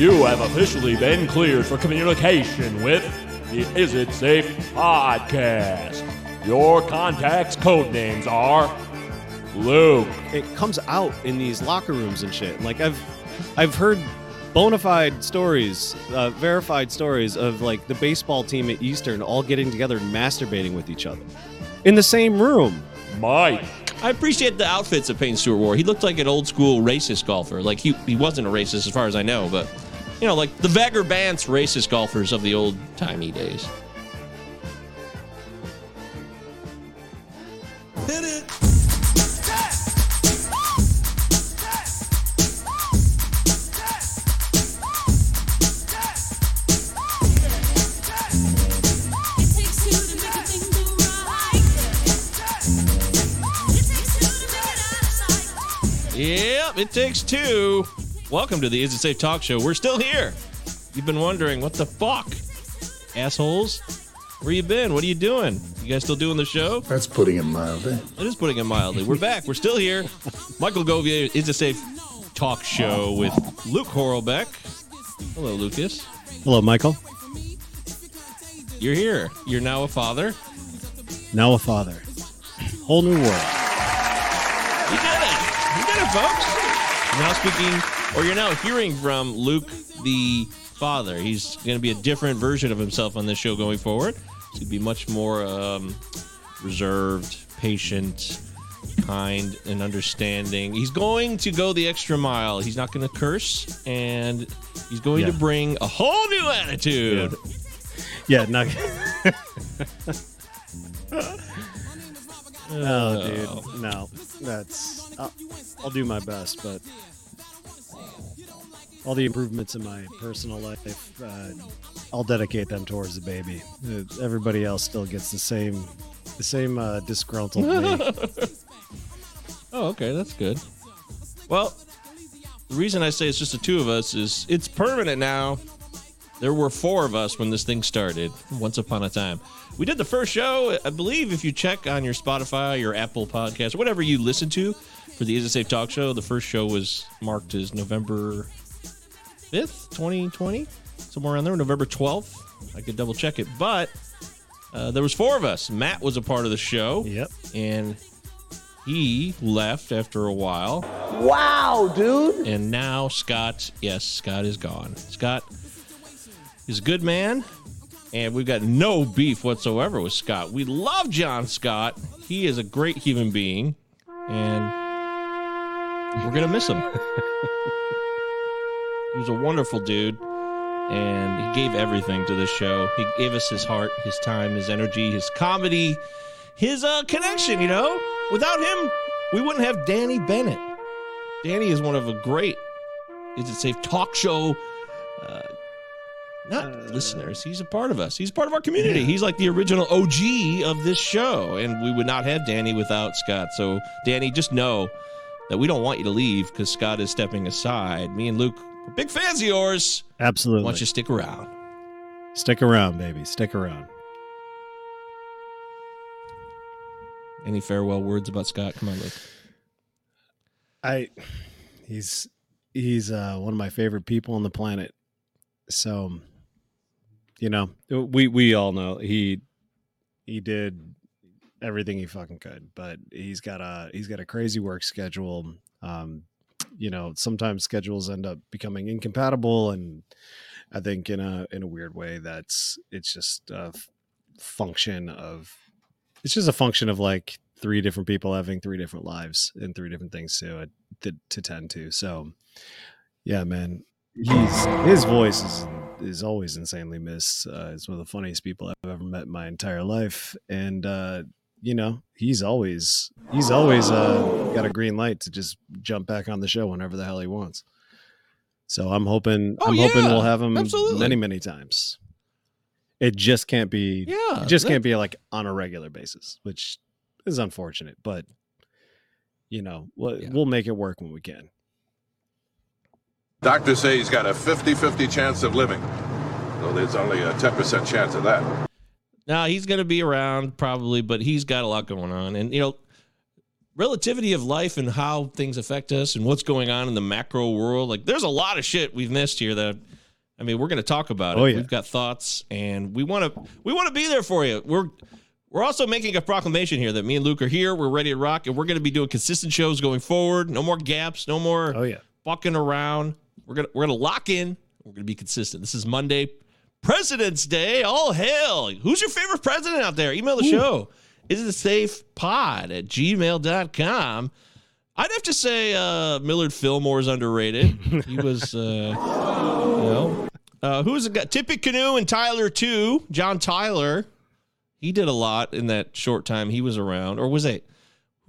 You have officially been cleared for communication with the Is It Safe podcast. Your contacts' code names are Luke. it comes out in these locker rooms and shit. Like I've I've heard bona fide stories, uh, verified stories of like the baseball team at Eastern all getting together and masturbating with each other in the same room. Mike. I appreciate the outfits that Payne Stewart wore. He looked like an old school racist golfer. Like he, he wasn't a racist as far as I know, but you know, like the Vagabants racist golfers of the old timey days. It takes two to make a thing go right. It takes two to make it out of sight. Yep, it takes two. Welcome to the Is It Safe Talk Show. We're still here. You've been wondering what the fuck, assholes. Where you been? What are you doing? You guys still doing the show? That's putting it mildly. It is putting it mildly. We're back. We're still here. Michael Govier is a safe talk show with Luke Horlbeck. Hello, Lucas. Hello, Michael. You're here. You're now a father. Now a father. Whole new world. You did it. You did it, folks. Now speaking, or you're now hearing from Luke, the father. He's going to be a different version of himself on this show going forward. He's going to be much more um, reserved, patient, kind, and understanding. He's going to go the extra mile. He's not going to curse, and he's going to bring a whole new attitude. Yeah, not. oh, dude, no. That's. I'll, I'll do my best, but all the improvements in my personal life, uh, I'll dedicate them towards the baby. Uh, Everybody else still gets the same, the same uh, disgruntled me. Oh, okay, that's good. Well, the reason I say it's just the two of us is it's permanent now. There were four of us when this thing started, once upon a time. We did the first show, I believe, if you check on your Spotify, your Apple podcast, whatever you listen to for the Is It Safe Talk Show, the first show was marked as November 5th, 2020, somewhere around there, November 12th. I could double check it, but uh, there was four of us. Matt was a part of the show Yep. and he left after a while. Wow, dude. And now Scott, yes, Scott is gone. Scott is a good man, and we've got no beef whatsoever with Scott. We love John Scott. He is a great human being, and we're gonna miss him. he was a wonderful dude, and he gave everything to this show. He gave us his heart, his time, his energy, his comedy, his uh, connection. You know, without him, we wouldn't have Danny Bennett. Danny is one of a great, is it safe talk show? Uh, not listeners. He's a part of us. He's part of our community. He's like the original OG of this show, and we would not have Danny without Scott. So, Danny, just know that we don't want you to leave because Scott is stepping aside. Me and Luke, we're big fans of yours. Absolutely. Want you stick around. Stick around, baby. Stick around. Any farewell words about Scott? Come on, Luke. I he's he's uh one of my favorite people on the planet. So you know, we we all know he he did everything he fucking could, but he's got a he's got a crazy work schedule. Um you know, sometimes schedules end up becoming incompatible and I think in a in a weird way that's it's just a f- function of it's just a function of like three different people having three different lives and three different things to to, to tend to. So, yeah, man, he's his voice is is always insanely missed. Uh, he's one of the funniest people I've ever met in my entire life, and uh, you know, he's always he's always uh, got a green light to just jump back on the show whenever the hell he wants. So I'm hoping Oh, I'm hoping we'll have him absolutely. many many times. It just can't be Yeah, it just that- can't be like on a regular basis, which is unfortunate, but you know, we'll, Yeah. we'll make it work when we can. Doctors say he's got a 50 50 chance of living, though there's only a 10% chance of that. Now he's going to be around probably, but he's got a lot going on, and you know, relativity of life and how things affect us and what's going on in the macro world. Like, there's a lot of shit we've missed here that I mean, we're going to talk about it. Oh, yeah. We've got thoughts, and we want to we want to be there for you. We're we're also making a proclamation here that me and Luke are here. We're ready to rock, and we're going to be doing consistent shows going forward. No more gaps. No more Oh yeah. fucking around. We're gonna we're gonna lock in. We're gonna be consistent. This is Monday, President's Day. All hail! Who's your favorite president out there? Email the show. Is it a safe pod at gmail.com. I'd have to say uh, Millard Fillmore's underrated. he was, uh, you know, uh, who's it got? Tippecanoe and Tyler too. John Tyler. He did a lot in that short time he was around, or was it?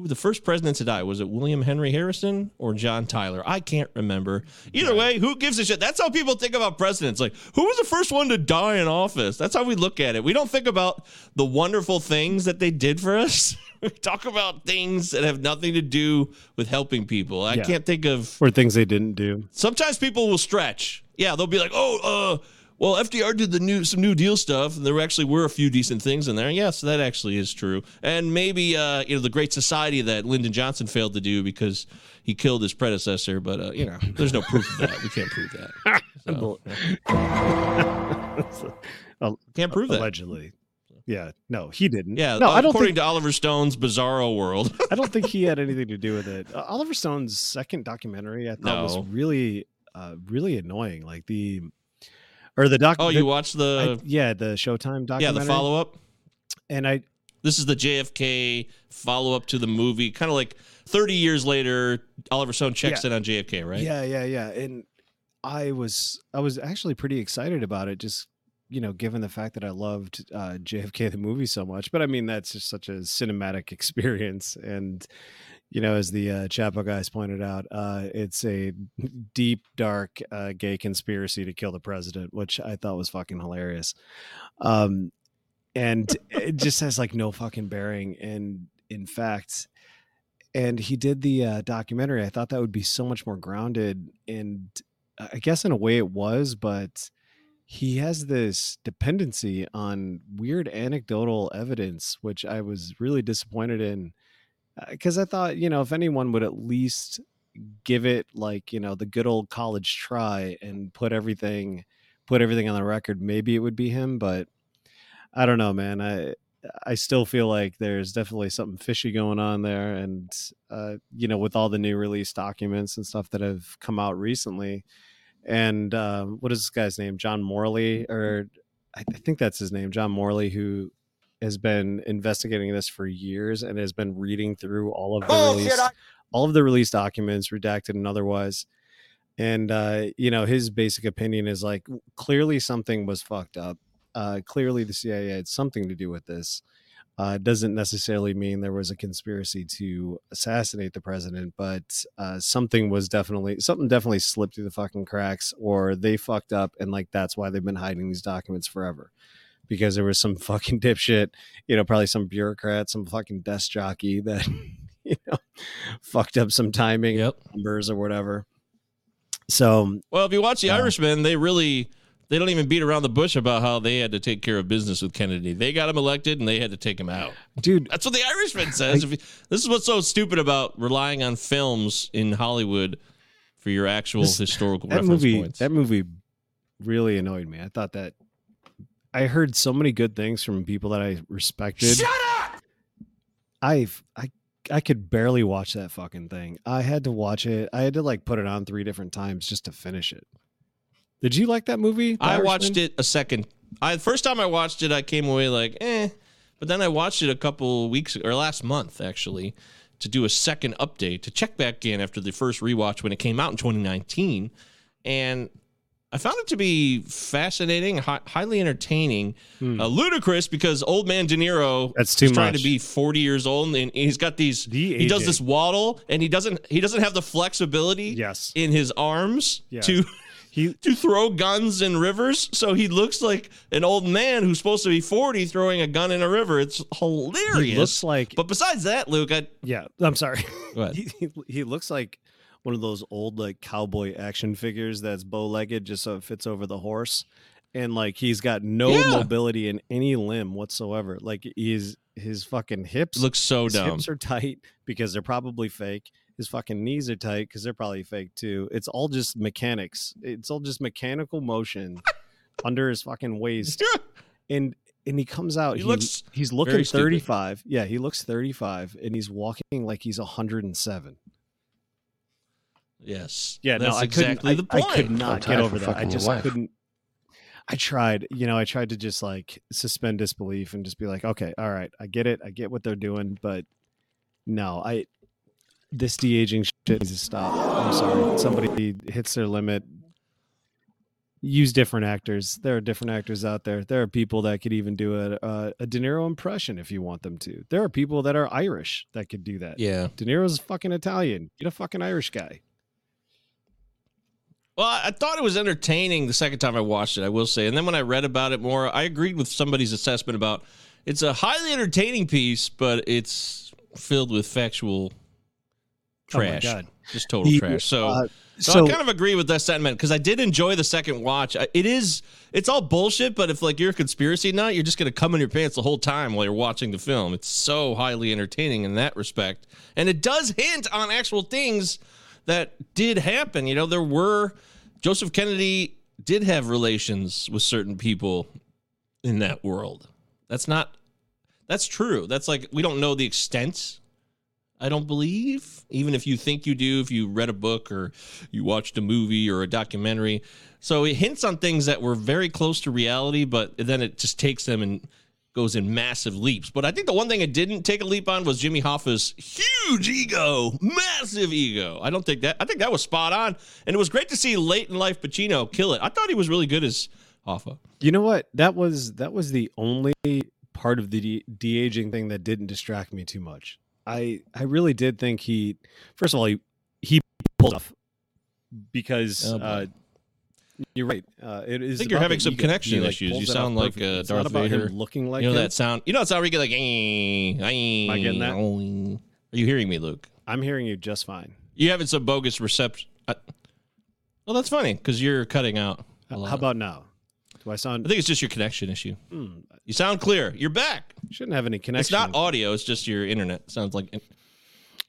Who the first president to die? Was it William Henry Harrison or John Tyler? I can't remember. Either way, who gives a shit? That's how people think about presidents. Like, who was the first one to die in office? That's how we look at it. We don't think about the wonderful things that they did for us. we talk about things that have nothing to do with helping people. I Yeah. can't think of. Or things they didn't do. Sometimes people will stretch. Yeah, they'll be like, "Oh, uh, well, FDR did the new some New Deal stuff, and there actually were a few decent things in there." Yes, that actually is true. And maybe uh, you know the Great Society that Lyndon Johnson failed to do because he killed his predecessor. But uh, you know, there's no proof of that. We can't prove that. So, Al- can't prove that. Allegedly. Yeah. No, he didn't. Yeah, No, I don't according think. to Oliver Stone's Bizarro World. I don't think he had anything to do with it. Uh, Oliver Stone's second documentary, I thought, was really, uh, really annoying. Like the, or the doc. oh, the- you watched I- the yeah, the Showtime documentary. yeah the follow up. And I, This is the JFK follow up to the movie, kind of like 30 years later. Oliver Stone checks Yeah. in on JFK, right? Yeah, yeah, yeah. And I was I was actually pretty excited about it, just you know, given the fact that I loved uh, JFK the movie so much. But I mean, that's just such a cinematic experience, and you know, as the uh, Chapo guys pointed out, uh, it's a deep, dark, uh, gay conspiracy to kill the president, which I thought was fucking hilarious. Um, and it just has like no fucking bearing. And in fact, and he did the uh, documentary. I thought that would be so much more grounded, and I guess in a way it was, but he has this dependency on weird anecdotal evidence, which I was really disappointed in, because I thought you know if anyone would at least give it like you know the good old college try and put everything put everything on the record, maybe it would be him, but I don't know, man. I I still feel like there's definitely something fishy going on there, and uh, you know, with all the new release documents and stuff that have come out recently, and uh, what is this guy's name? John Morley, or I I think that's his name, John Morley, who has been investigating this for years and has been reading through all of the release, all of the release documents, redacted and otherwise. And uh, you know, his basic opinion is like clearly something was fucked up. Uh, clearly, the CIA had something to do with this. Uh, doesn't necessarily mean there was a conspiracy to assassinate the president, but uh, something was definitely something definitely slipped through the fucking cracks, or they fucked up, and like that's why they've been hiding these documents forever, because there was some fucking dipshit, you know, probably some bureaucrat, some fucking desk jockey that you know fucked up some timing Yep. numbers or whatever. So Well, if you watch The Yeah. Irishman, they really they don't even beat around the bush about how they had to take care of business with Kennedy. They got him elected and they had to take him out. dude, That's what The Irishman says. If you, this is what's so stupid about relying on films in Hollywood for your actual This- historical that reference movie points. that movie really annoyed me. I thought that I heard so many good things from people that I respected. Shut up. I've I I could barely watch that fucking thing. I had to watch it. I had to like put it on three different times just to finish it. Did you like that movie? The I Irishman? watched it a second. I first time I watched it, I came away like, eh. But then I watched it a couple weeks or last month actually to do a second update to check back in after the first rewatch when it came out in 2019, and I found it to be fascinating, hi- highly entertaining, uh, ludicrous because old man De Niro Hmm. That's too is trying much. to be 40 years old and he's got these. The he does this waddle and he doesn't he doesn't have the flexibility Yes. in his arms Yeah. to He to throw guns in rivers. So he looks like an old man who's supposed to be 40 throwing a gun in a river. It's hilarious. he looks like but besides that, Luke, I yeah. I'm sorry. Go ahead. he, he he looks like one of those old like cowboy action figures that's bow legged just so it fits over the horse, and like he's got no Yeah. mobility in any limb whatsoever. Like he's his fucking hips looks so his dumb. hips are tight because they're probably fake, his fucking knees are tight because they're probably fake too. It's all just mechanics. It's all just mechanical motion under his fucking waist, and and he comes out. He He, looks he's looking very stupid. thirty five. Yeah, he looks thirty five, and he's walking like he's hundred and seven. Yes. Yeah, that's no, I couldn't. the I, point. I could not get over that. I just couldn't. I tried, you know, I tried to just like suspend disbelief and just be like, okay, all right, I get it, I get what they're doing, but no, I this de aging shit needs to stop. I'm sorry, somebody hits their limit. Use different actors. There are different actors out there. There are people that could even do a, a a De Niro impression if you want them to. There are people that are Irish that could do that. Yeah. De Niro's fucking Italian. Get a fucking Irish guy. Well, I I thought it was entertaining the second time I watched it, I will say. And then when I read about it more, I agreed with somebody's assessment about it's a highly entertaining piece, but it's filled with factual Oh my trash. God. Just total The, trash. So, uh, so, so I kind of agree with that sentiment because I did enjoy the second watch. It is, it's all bullshit, but if like you're a conspiracy nut, you're just going to come in your pants the whole time while you're watching the film. It's so highly entertaining in that respect. And it does hint on actual things that did happen. You know, there were, Joseph Kennedy did have relations with certain people in that world. That's not, that's true. That's like, we don't know the extent I don't believe. Even if you think you do, if you read a book or you watched a movie or a documentary. So it hints on things that were very close to reality, but then it just takes them and goes in massive leaps. But I think the one thing it didn't take a leap on was Jimmy Hoffa's huge ego, massive ego. I don't think that, I think that was spot on. And it was great to see late in life Pacino kill it. I thought he was really good as Hoffa. You know what? That was that was the only part of the de aging thing that didn't distract me too much. I I really did think he first of all he he pulled off because Oh, uh, you're right. Uh, it is. I think you're having some connection He, issues. pulls You sound like, uh, It's Darth about him Vader. looking like you know him. that sound? You know that sound where you get like, Am I getting that? Are you hearing me, Luke? I'm hearing you just fine. You having some bogus reception? I, well, that's funny because you're cutting out. How about now? Do I sound? I think it's just your connection issue. Hmm, You sound clear. You're back. shouldn't have any connection. It's not audio. It's just your internet. Sounds like.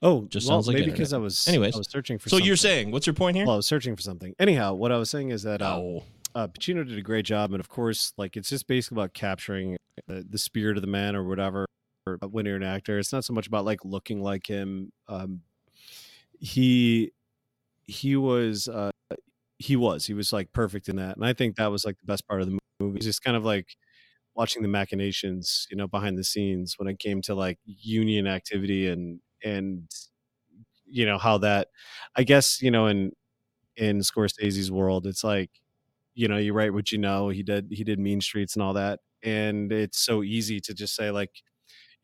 Oh, just well, sounds like maybe internet. because I was. Anyways. I was searching for. So you're saying what's your point here? Well, I was searching for something. Anyhow, what I was saying is that uh, oh, uh, Pacino did a great job, and of course, like it's just basically about capturing the, the spirit of the man or whatever. Or when you're an actor, it's not so much about like looking like him. Um, he he was uh, he was he was like perfect in that, and I think that was like the best part of the movie. It's just kind of like watching the machinations, you know, behind the scenes when it came to like union activity and and you know how that, I guess you know in in Scorsese's world, it's like you know you write what you know. He did he did Mean Streets and all that, and it's so easy to just say like,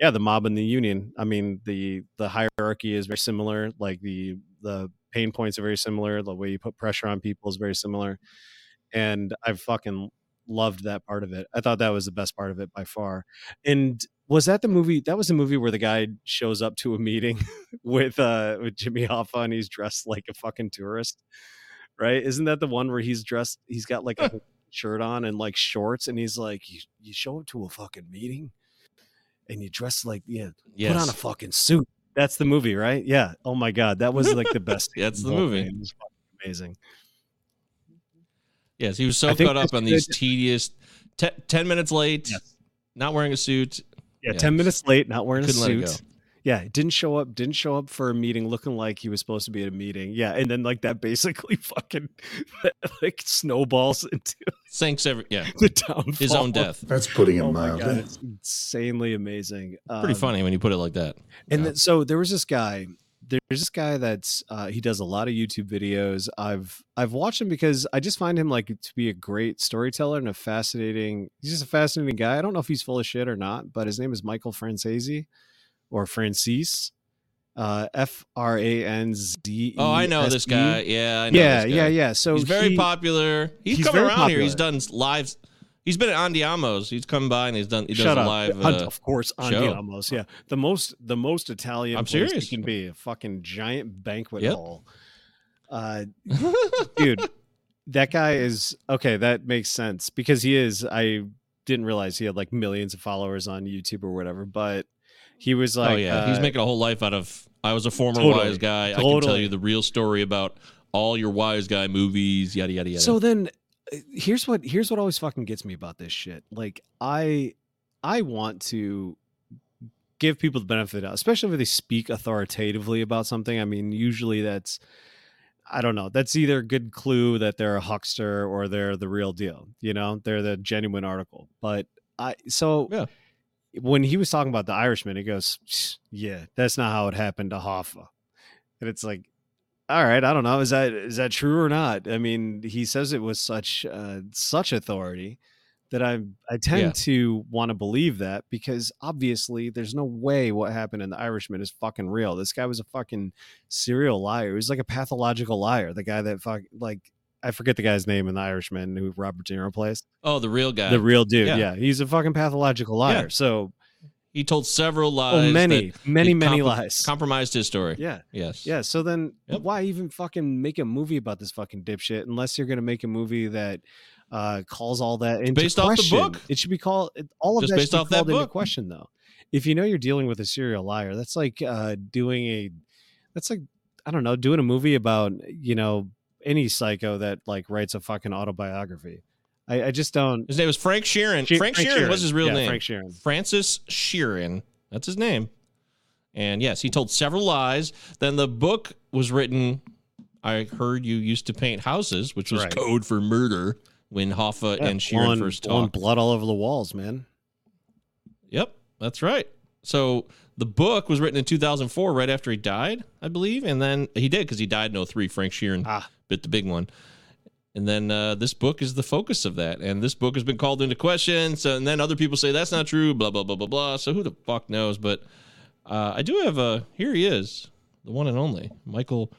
yeah, the mob and the union. I mean the the hierarchy is very similar. Like the the pain points are very similar. The way you put pressure on people is very similar, and I fucking loved that part of it. I thought that was the best part of it by far. And was that the movie? That was the movie where the guy shows up to a meeting with uh with Jimmy Hoffa and he's dressed like a fucking tourist, right? Isn't that the one where he's dressed? He's got like a shirt on and like shorts, and he's like, "You, you show up to a fucking meeting, and you dress like yeah, yes. put on a fucking suit." That's the movie, right? Yeah. Oh my god, that was like the best. That's the movie. It was amazing. yes, he was so caught up on these tedious. Te- Ten minutes late, Yes. not wearing a suit. Yeah, Yeah. ten minutes late, not wearing a Couldn't let it suit. Yeah, didn't show up. Didn't show up for a meeting looking like he was supposed to be at a meeting. Yeah, and then like that basically fucking like snowballs into Thanks every yeah, the downfall. his own death. That's putting it Oh my god, it's insanely amazing. Pretty Um, funny when you put it like that. And Yeah. then, so there was this guy. There's this guy that's uh, he does a lot of YouTube videos. I've I've watched him because I just find him like to be a great storyteller and a fascinating. He's just a fascinating guy. I don't know if he's full of shit or not, but his name is Michael Franzese or Francis. Uh, F R A N Z. E Oh, I know this guy. Yeah, I know Yeah, this guy. yeah, yeah. So he's very he- popular. He's, he's coming around here. He's done lives. He's been at Andiamo's. He's come by and he's done. He does Shut up! live. Uh, of course, show. Andiamos. Yeah, the most the most Italian. I'm place serious. It can be a fucking giant banquet Yep. hall. Uh, dude, that guy is okay. That makes sense because he is. I didn't realize he had like millions of followers on YouTube or whatever, but he was like, oh yeah, he's uh, making a whole life out of I was a former Totally. wise guy. I can tell you the real story about all your wise guy movies, yada yada yada. So then Eh, here's what here's what always fucking gets me about this shit. Like I I want to give people the benefit of, especially if they speak authoritatively about something. I mean, usually that's I don't know. That's either a good clue that they're a huckster or they're the real deal. You know, they're the genuine article. But I so Yeah. when he was talking about the Irishman, he goes, "Yeah, that's not how it happened to Hoffa," and it's like, all right, I don't know, is that is that true or not? I mean, he says it with such uh, such authority that I I tend Yeah. to want to believe that because obviously there's no way what happened in the Irishman is fucking real. This guy was a fucking serial liar. He was like a pathological liar. The guy that fuck like. I forget the guy's name in the Irishman who Robert De Niro plays. oh, the real guy. The real dude, yeah. yeah. He's a fucking pathological liar. Yeah. So he told several lies. Oh, many, many, it many lies. Compromised his story. yeah, Yes. yeah. So then, Yep. why even fucking make a movie about this fucking dipshit? Unless you're gonna make a movie that uh, calls all that into based off the question. book. It should be called all of Just that based off that called into book. question, though. If you know you're dealing with a serial liar, that's like uh, doing a. That's like I don't know, doing a movie about you know any psycho that like writes a fucking autobiography. I, I just don't. His name was Frank Sheeran. She- Frank, Sheeran, was his real Yeah, name. Frank Sheeran. Francis Sheeran. That's his name. And yes, he told several lies. Then the book was written. I heard you used to paint houses, which was Right. code for murder when Hoffa Yeah, and Sheeran blowing- first talked. blood all over the walls, man. Yep, that's right. So the book was written in 2004, right after he died, I believe, and then he did because he died in 03. Frank Sheeran Ah. bit the big one, and then uh, this book is the focus of that. And this book has been called into question. So and then other people say that's not true. Blah blah blah blah blah. So who the fuck knows? But uh, I do have a. Here he is, the one and only Michael.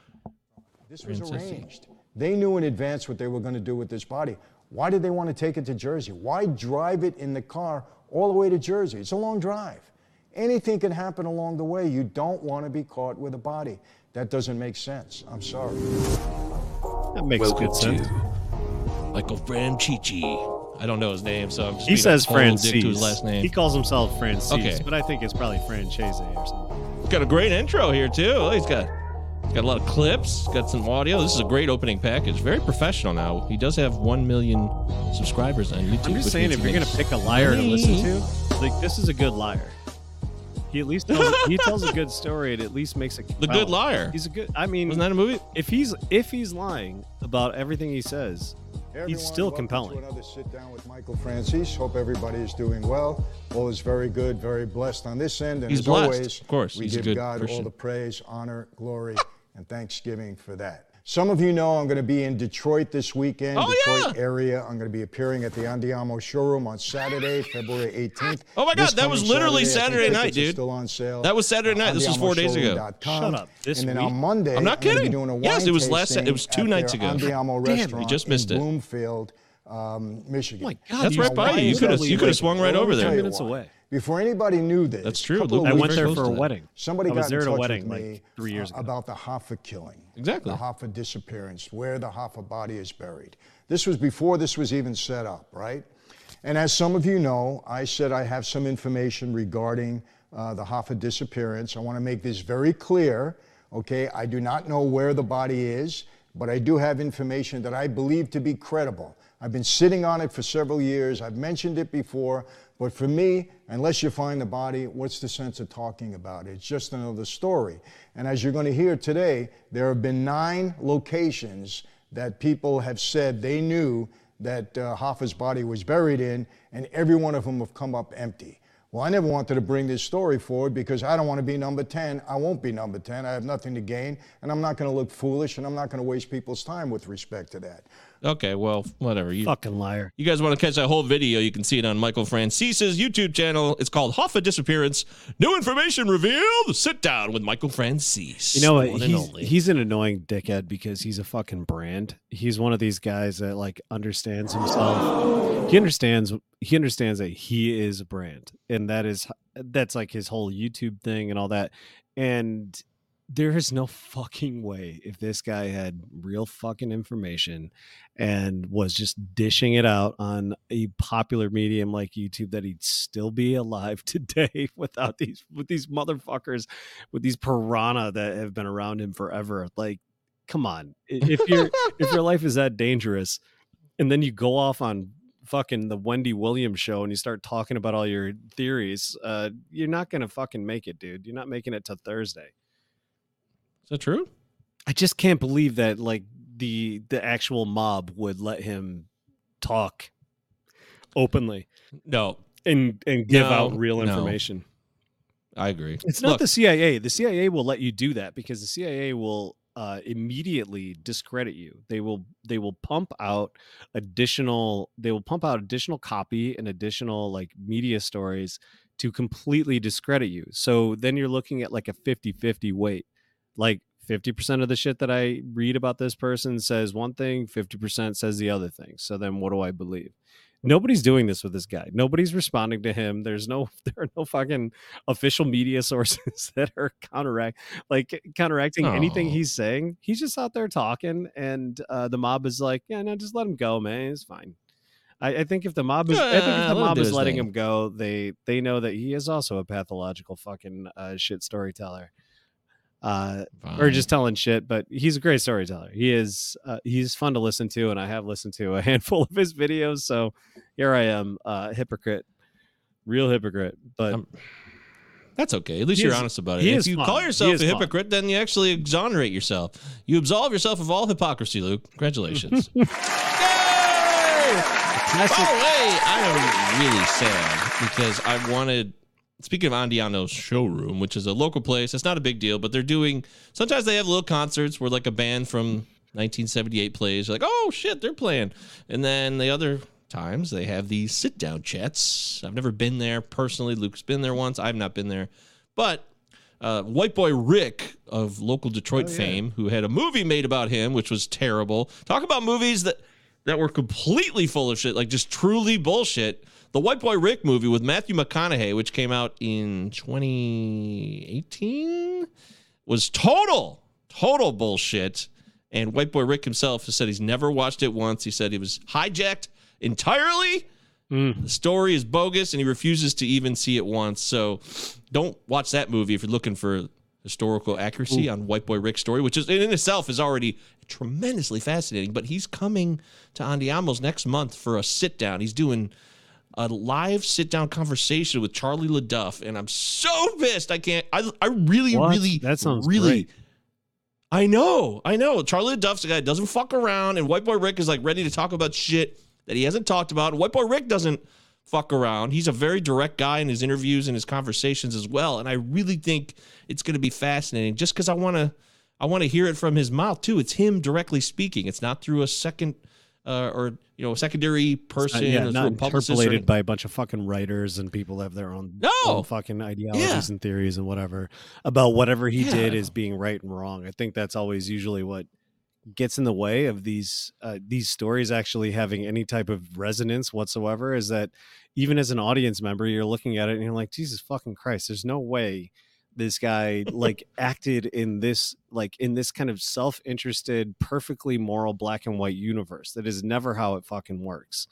This was Francis. arranged. They knew in advance what they were going to do with this body. Why did they want to take it to Jersey? Why drive it in the car all the way to Jersey? It's a long drive. Anything can happen along the way. You don't want to be caught with a body. That doesn't make sense. I'm sorry. That makes good sense. Michael Franchichi. I don't know his name, so I'm just He says Francis. to his last name. He calls himself Francis, Okay. but I think it's probably Franzese or something. He's got a great intro here too. He's got he's got a lot of clips. Got some audio. This is a great opening package. Very professional now. He does have one million subscribers on YouTube. I'm just saying, if you're gonna pick a liar to listen to, like this is a good liar. He at least tells, he tells a good story. It at least makes it The Good Liar. He's a good. I mean, wasn't that a movie? if he's if he's lying about everything he says, Hey, he's still compelling. To another sit down with Michael Franzese. Hope everybody is doing well. All is very good, very blessed on this end. And He's as blessed, always, of course. we He's give God all the praise, honor, glory, and thanksgiving for that. Some of you know I'm going to be in Detroit this weekend, Oh, Detroit yeah. area. I'm going to be appearing at the Andiamo showroom on Saturday, February 18th. Oh my God, This that was literally I think Saturday night, dude. Still on sale. That was Saturday night. This was four days ago. Shut up. This and then week? on Monday, I'm not I'm gonna be kidding. doing a wine Yes, it was last- tasting it was two nights ago. Andiamo Damn, you restaurant just in missed it. Bloomfield, um, Michigan. Oh my God, That's you right by you. You could have that you could have like- swung right over there. tell you minutes away. Before anybody knew this, That's true. Luke, I went there for a wedding. Somebody I was got there in at a touch wedding with me like three years uh, ago. about the Hoffa killing. Exactly. The Hoffa disappearance, where the Hoffa body is buried. This was before this was even set up, right? And as some of you know, I said I have some information regarding uh, the Hoffa disappearance. I want to make this very clear, okay? I do not know where the body is, but I do have information that I believe to be credible. I've been sitting on it for several years. I've mentioned it before, but for me, unless you find the body, what's the sense of talking about it? It's just another story. And as you're going to hear today, there have been nine locations that people have said they knew that uh, Hoffa's body was buried in, and every one of them have come up empty. Well, I never wanted to bring this story forward because I don't want to be number 10. I won't be number 10. I have nothing to gain, and I'm not going to look foolish, and I'm not going to waste people's time with respect to that. Okay, well, whatever. You, Fucking liar. you guys want to catch that whole video? You can see it on Michael Francis's YouTube channel. It's called Hoffa Disappearance. New information revealed. Sit down with Michael Francis. You know what? the one and He's, he's an annoying dickhead because he's a fucking brand. He's one of these guys that like understands himself. He understands he understands that he is a brand, and that is that's like his whole YouTube thing and all that. And there is no fucking way if this guy had real fucking information and was just dishing it out on a popular medium like YouTube that he'd still be alive today without these with these motherfuckers with these piranha that have been around him forever. Like, come on. If your if your life is that dangerous and then you go off on fucking the Wendy Williams show and you start talking about all your theories, uh, you're not gonna fucking make it, dude. You're not making it to Thursday. Is that true? I just can't believe that like the the actual mob would let him talk openly No, and and give No, out real no. information. I agree. It's not the CIA. The CIA will let you do that because the CIA will uh, immediately discredit you. They will they will pump out additional they will pump out additional copy and additional like media stories to completely discredit you. So then you're looking at like a 50-50 weight. Like 50% of the shit that I read about this person says one thing, 50% says the other thing. So then what do I believe? Nobody's doing this with this guy. Nobody's responding to him. There's no there are no fucking official media sources that are counteract like counteracting anything Oh. he's saying. He's just out there talking, and uh, the mob is like, "Yeah, no, just let him go, man. It's fine." I, I think if the mob is, I think if the mob is letting thing. him go, they they know that he is also a pathological fucking uh, shit storyteller. Uh, or just telling shit, but he's a great storyteller. He is uh, he's fun to listen to, and I have listened to a handful of his videos. So here I am, uh, hypocrite, real hypocrite. But Um, That's okay. At least you're is- honest about it. If you fun. call yourself a fun. hypocrite, then you actually exonerate yourself. You absolve yourself of all hypocrisy, Luke. Congratulations. Yay! By the way, I am really sad because I wanted. Speaking of Andiamo's showroom, which is a local place, it's not a big deal, but they're doing. Sometimes they have little concerts where like a band from 1978 plays. You're like, oh shit, they're playing, and then the other times they have these sit down chats. I've never been there personally. Luke's been there once. I've not been there, but uh, White Boy Rick of local Detroit fame, who had a movie made about him, which was terrible. Talk about movies that that were completely full of shit, like just truly bullshit. The White Boy Rick movie with Matthew McConaughey, which came out in 2018, was total, total bullshit. And White Boy Rick himself has said he's never watched it once. He said he was hijacked entirely. Mm. The story is bogus, and he refuses to even see it once. So, don't watch that movie if you're looking for historical accuracy on White Boy Rick's story, which is in itself is already tremendously fascinating. But he's coming to Andiamo's next month for a sit down. He's doing a live sit down conversation with Charlie LeDuff, and I'm so pissed. I can't. I I really What? really That sounds really. great. I know, I know. Charlie LeDuff's a guy that doesn't fuck around, and White Boy Rick is like ready to talk about shit that he hasn't talked about. White Boy Rick doesn't fuck around. He's a very direct guy in his interviews and his conversations as well. And I really think it's going to be fascinating, just because I want to, I want to hear it from his mouth too. It's him directly speaking. It's not through a second uh, or you know a secondary person. Uh, yeah, not through a publicist or interpolated by a bunch of fucking writers and people that have their own, No! own fucking ideologies Yeah. and theories and whatever about whatever he Yeah. did is being right and wrong. I think that's always usually what gets in the way of these uh, these stories actually having any type of resonance whatsoever. Is that even as an audience member, you're looking at it and you're like, Jesus fucking Christ, there's no way this guy like acted in this like in this kind of self-interested perfectly moral black and white universe. That is never how it fucking works.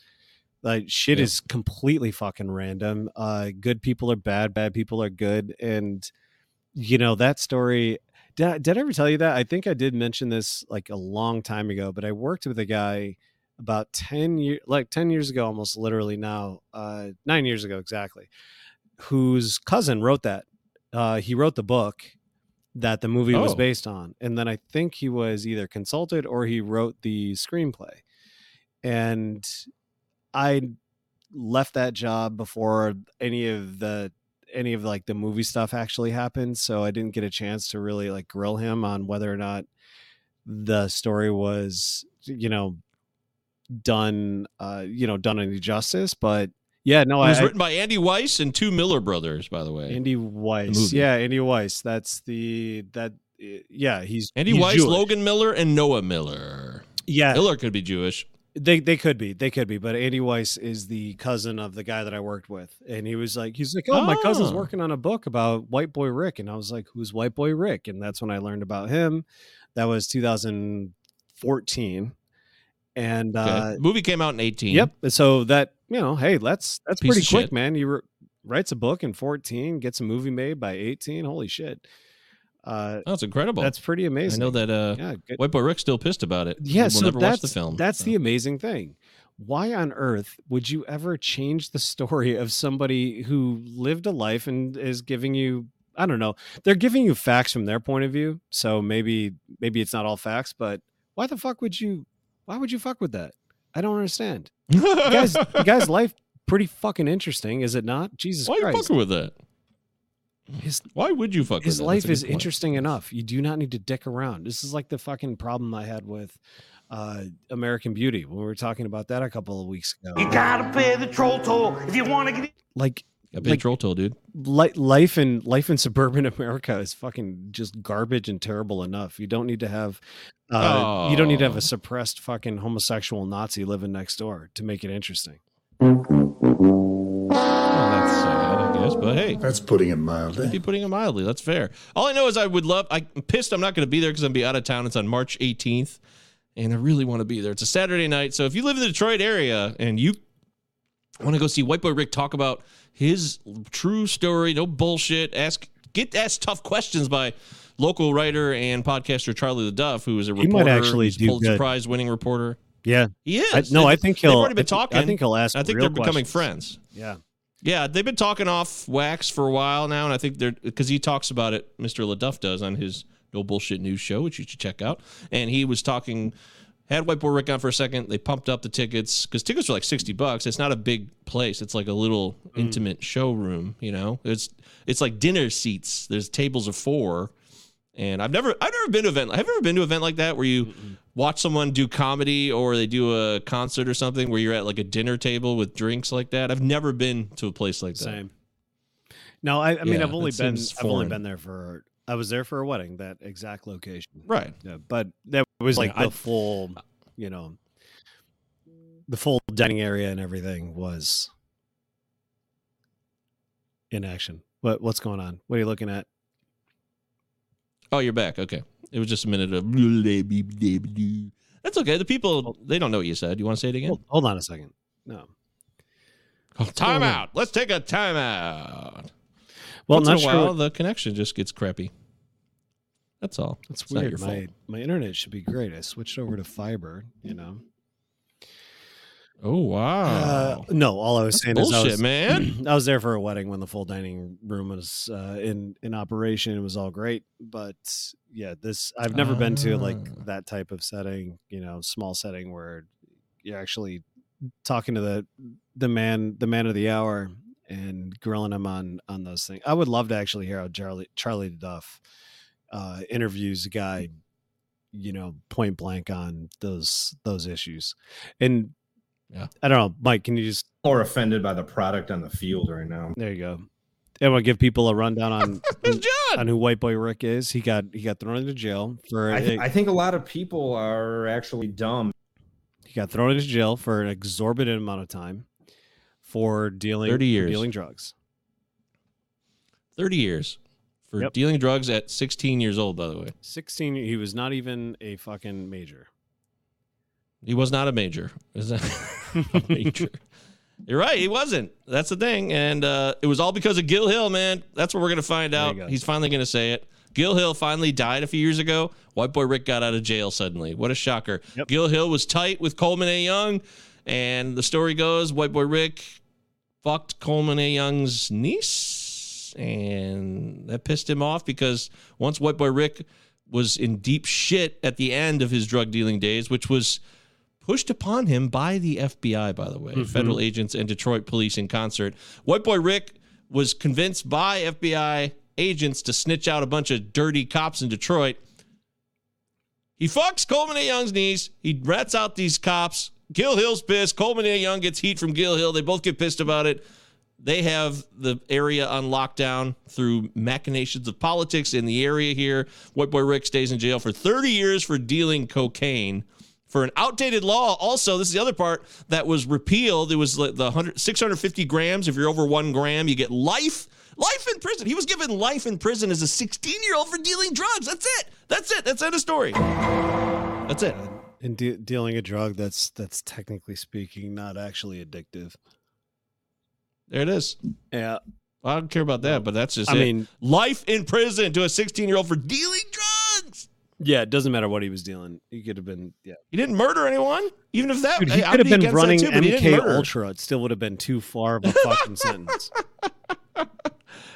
Like shit Yeah. is completely fucking random. Uh good people are bad bad people are good. And you know that story did did I ever tell you that? I think i did mention this like a long time ago but i worked with a guy about 10 years like 10 years ago almost literally now uh 9 years ago exactly whose cousin wrote that uh he wrote the book that the movie was Oh. based on and then i think he was either consulted or he wrote the screenplay and i left that job before any of the any of like the movie stuff actually happened so i didn't get a chance to really like grill him on whether or not the story was you know done uh you know done any justice but yeah no It was I, written by Andy Weiss and two Miller brothers, by the way. Andy Weiss. Yeah, Andy Weiss. That's the that. Yeah, he's Andy he's Weiss, Jewish. Logan Miller, and Noah Miller. Yeah, Miller could be Jewish. They they could be. They could be. But Andy Weiss is the cousin of the guy that I worked with. And he was like, he's like, Oh, my cousin's Oh. working on a book about White Boy Rick. And I was like, Who's White Boy Rick? And that's when I learned about him. That was 2014. And Okay. uh movie came out in 18. Yep. So that, you know, hey, that's that's Piece pretty quick, shit. man. You re- writes a book in 14, gets a movie made by 18. Holy shit. Uh That's incredible. that's pretty amazing. I know that uh, yeah, good. White Boy Rick's still pissed about it. Yeah, we'll so never watch the film. that's so. the amazing thing. Why on earth would you ever change the story of somebody who lived a life and is giving you I don't know. They're giving you facts from their point of view. So maybe maybe it's not all facts, but why the fuck would you why would you fuck with that? I don't understand. The guy's the guy's life pretty fucking interesting, is it not? Jesus Why are you fucking with that? His Why would you fuck his with that? life is point. interesting enough. You do not need to dick around. This is like the fucking problem I had with uh, American Beauty when we were talking about that a couple of weeks ago. You gotta pay the troll toll if you want to get. Like I paid like- troll toll, dude. li- life in life in suburban America is fucking just garbage and terrible enough. You don't need to have uh, you don't need to have Oh. a suppressed fucking homosexual Nazi living next door to make it interesting. Well, that's sad, I guess. But hey, That's putting it mildly. be putting it mildly. That's fair. All I know is I would love. I'm pissed. I'm not going to be there because I'm be out of town. It's on March 18th, and I really want to be there. It's a Saturday night, so if you live in the Detroit area and you want to go see White Boy Rick talk about his true story, no bullshit. Ask get asked tough questions by local writer and podcaster Charlie LeDuff, who is a He reporter. might actually do Pulitzer good. Prize winning reporter. Yeah, He is. I, no, I think they've he'll. already been talking. I think he'll ask. I think they're becoming questions. friends. Yeah. Yeah, they've been talking off wax for a while now, and I think they're because he talks about it. Mr. LeDuff does on his No Bullshit News show, which you should check out. And he was talking, had White Boy Rick on for a second. They pumped up the tickets because tickets are like sixty bucks. It's not a big place. It's like a little mm. intimate showroom. You know, it's it's like dinner seats. There's tables of four. And I've never, I've never been to an event. Have you ever been to an event like that where you watch someone do comedy or they do a concert or something where you're at like a dinner table with drinks like that? I've never been to a place like that. Same. No, I, I mean Yeah, I've only been I've only been there for I was there for a wedding, that exact location. Right. Yeah, but that was like the I- full, you know, the full dining area and everything was in action. What what's going on? What are you looking at? Oh, you're back. Okay. It was just a minute of. That's okay. The people, oh. they don't know what you said. You want to say it again? Hold, hold on a second. No. Oh, time out. Let's take a time out. Well, Once not in a sure. while, what- the connection just gets crappy. That's all. That's It's weird. fault. My my internet should be great. I switched over to fiber. You know. Oh, wow. Uh, no, all I was That's saying is I bullshit, was, man. I was there for a wedding when the full dining room was uh, in in operation. It was all great, but yeah, this I've never been to like Ah. that type of setting. You know, small setting where you're actually talking to the the man the man of the hour and grilling him on on those things. I would love to actually hear how Charlie Charlie Duff uh, interviews a guy, you know, point blank on those those issues. And Yeah. I don't know, Mike. Can you just More offended by the product on the field right now. there you go. I want to give people a rundown on John? on who White Boy Rick is. He got he got thrown into jail for I, th- a- I think a lot of people are actually dumb. he got thrown into jail for an exorbitant amount of time for dealing 30 years. dealing drugs. 30 years for Yep. dealing drugs at 16 years old, by the way. Sixteen. He was not even a fucking major. He was not a major. Is that a major? You're right. He wasn't. That's the thing. And uh, it was all because of Gil Hill, man. That's what we're going to find out. go. He's finally going to say it. Gil Hill finally died a few years ago. White Boy Rick got out of jail suddenly. What a shocker. Yep. Gil Hill was tight with Coleman A. Young. And the story goes White Boy Rick fucked Coleman A. Young's niece. And that pissed him off because once White Boy Rick was in deep shit at the end of his drug dealing days, which was pushed upon him by the FBI, by the way, Mm-hmm. federal agents and Detroit police in concert. White Boy Rick was convinced by FBI agents to snitch out a bunch of dirty cops in Detroit. He fucks Coleman A. Young's niece. He rats out these cops. Gil Hill's pissed. Coleman A. Young gets heat from Gil Hill. They both get pissed about it. They have the area on lockdown through machinations of politics in the area here. White Boy Rick stays in jail for 30 years for dealing cocaine. for an outdated law. Also, this is the other part that was repealed. It was the 100, 650 grams. If you're over one gram, you get life. Life in prison. He was given life in prison as a 16 year old for dealing drugs. That's it. That's it. That's end of story. That's it. And de- dealing a drug that's that's technically speaking not actually addictive. There it is. Yeah. I don't care about that, but that's just I it. mean- life in prison to a 16 year old for dealing drugs. Yeah, it doesn't matter what he was dealing. He could have been yeah. He didn't murder anyone, even if that. Dude, he I'd could have be been running too, but he didn't MK. Ultra. It still would have been too far of a fucking sentence.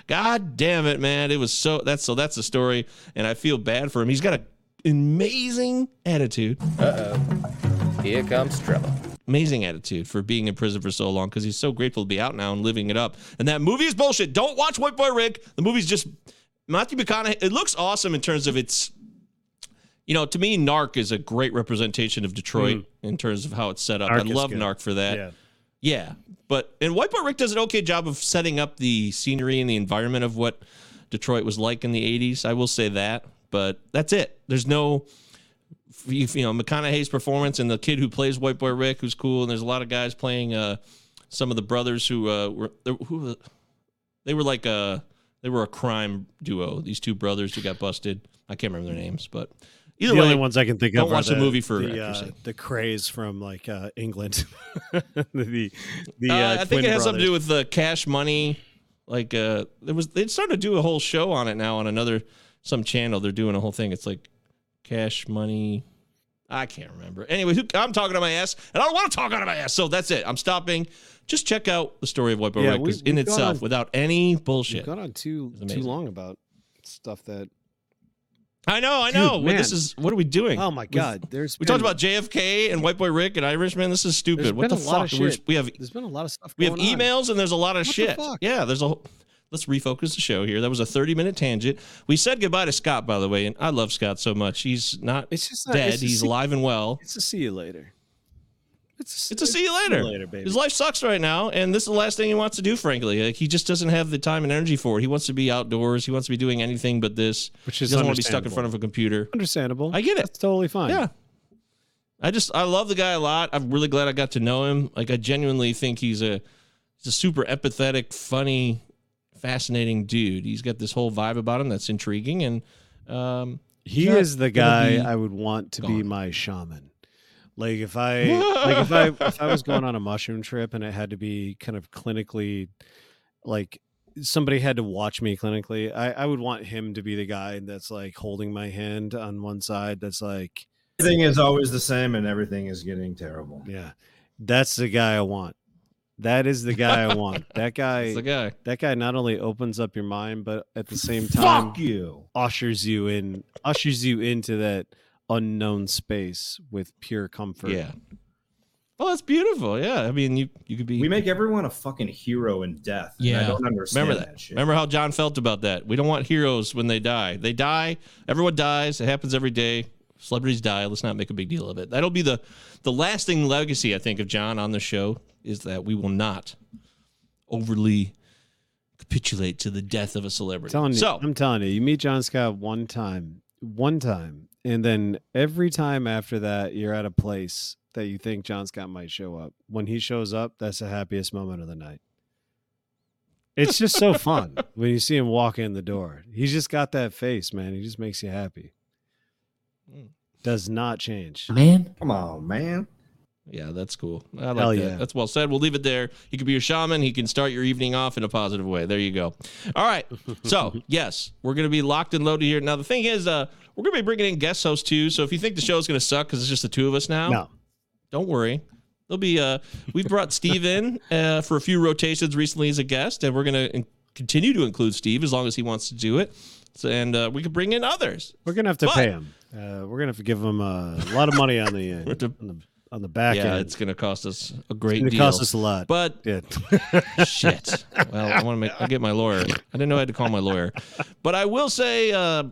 God damn it, man! It was so that's so that's the story, and I feel bad for him. He's got an amazing attitude. Uh oh. Here comes trouble. Amazing attitude for being in prison for so long because he's so grateful to be out now and living it up. And that movie is bullshit. Don't watch White Boy Rick. The movie's just Matthew McConaughey. It looks awesome in terms of its. You know, to me, Narc is a great representation of Detroit mm. in terms of how it's set up. Narc I love good. Narc for that. Yeah. Yeah, but and White Boy Rick does an okay job of setting up the scenery and the environment of what Detroit was like in the '80s. I will say that, but that's it. There's no, you you know, McConaughey's performance and the kid who plays White Boy Rick, who's cool, and there's a lot of guys playing. Uh, some of the brothers who uh, were who they were like a they were a crime duo. These two brothers who got busted. I can't remember their names, but either the way, only ones I can think don't of watch are the movie for the, uh, the craze from like uh, England. the the Uh, uh, I think it has something to do with the cash money. Like uh there was they started to do a whole show on it now on another some channel. They're doing a whole thing. It's like cash money. I can't remember. Anyway, who, I'm talking on my ass, and I don't want to talk out of my ass. So that's it. I'm stopping. Just check out the story of White Boy Yeah, Rick we- 'cause in itself, on- without any bullshit, We've gone on too too long about stuff that. I know, I Dude, know. Well, this is what are we doing? Oh my We've- god! There's We been, talked about JFK and White Boy Rick and Irishman. This is stupid. What the been a lot fuck? We have There's been a lot of stuff. We have going on. emails and there's a lot of What the shit. fuck? Yeah, there's a whole. Let's refocus the show here. That was a 30 minute tangent. We said goodbye to Scott, by the way, and I love Scott so much. He's not It's just not, dead. it's He's alive and well. It's a see you later. It's a, It's a see you later. later, baby. His life sucks right now, and this is the last thing he wants to do. Frankly, like he just doesn't have the time and energy for it. He wants to be outdoors. He wants to be doing anything but this. Which is he doesn't want to be stuck in front of a computer. Understandable. I get it. That's totally fine. Yeah. I just I love the guy a lot. I'm really glad I got to know him. Like I genuinely think he's a he's a super empathetic, funny, fascinating dude. He's got this whole vibe about him that's intriguing and um He is the guy I would want to be my shaman. Like if I like if I if I was going on a mushroom trip and it had to be kind of clinically like somebody had to watch me clinically, I, I would want him to be the guy that's like holding my hand on one side that's like Everything is always the same, and everything is getting terrible. yeah. That's the guy I want. That is the guy I want. That guy That's the guy. that guy not only opens up your mind, but at the same time Fuck you. ushers you in ushers you into that unknown space with pure comfort. Yeah. Well, that's beautiful. Yeah. I mean, you you could be We make everyone a fucking hero in death. Yeah. I don't understand Remember that. shit. Remember how John felt about that. We don't want heroes when they die. They die. Everyone dies. It happens every day. Celebrities die. Let's not make a big deal of it. That'll be the the lasting legacy I think of John on the show is that we will not overly capitulate to the death of a celebrity. telling you, so I'm telling you, you meet John Scott one time, one time, and then every time after that, you're at a place that you think John Scott might show up. When he shows up, that's the happiest moment of the night. It's just so fun when you see him walk in the door. He's just got that face, man. He just makes you happy. Mm. Does not change. Man. Come on, man. Yeah, that's cool. I like Hell that. yeah. That's well said. We'll leave it there. He could be your shaman. He can start your evening off in a positive way. There you go. All right. So yes, we're gonna be locked and loaded here. Now the thing is, uh, we're gonna be bringing in guest hosts too. So if you think the show is gonna suck because it's just the two of us now, No. don't worry. There'll be uh we've brought Steve in uh, for a few rotations recently as a guest, and we're gonna in- continue to include Steve as long as he wants to do it. So, and uh, we could bring in others. We're gonna have to But- pay him. Uh, we're gonna have to give him uh, a lot of money on the, uh, to- on the on the back yeah, end. it's gonna cost us a great deal. It's deal. cost us a lot. but yeah. shit. Well, I want to make. I get my lawyer. I didn't know I had to call my lawyer, but I will say uh,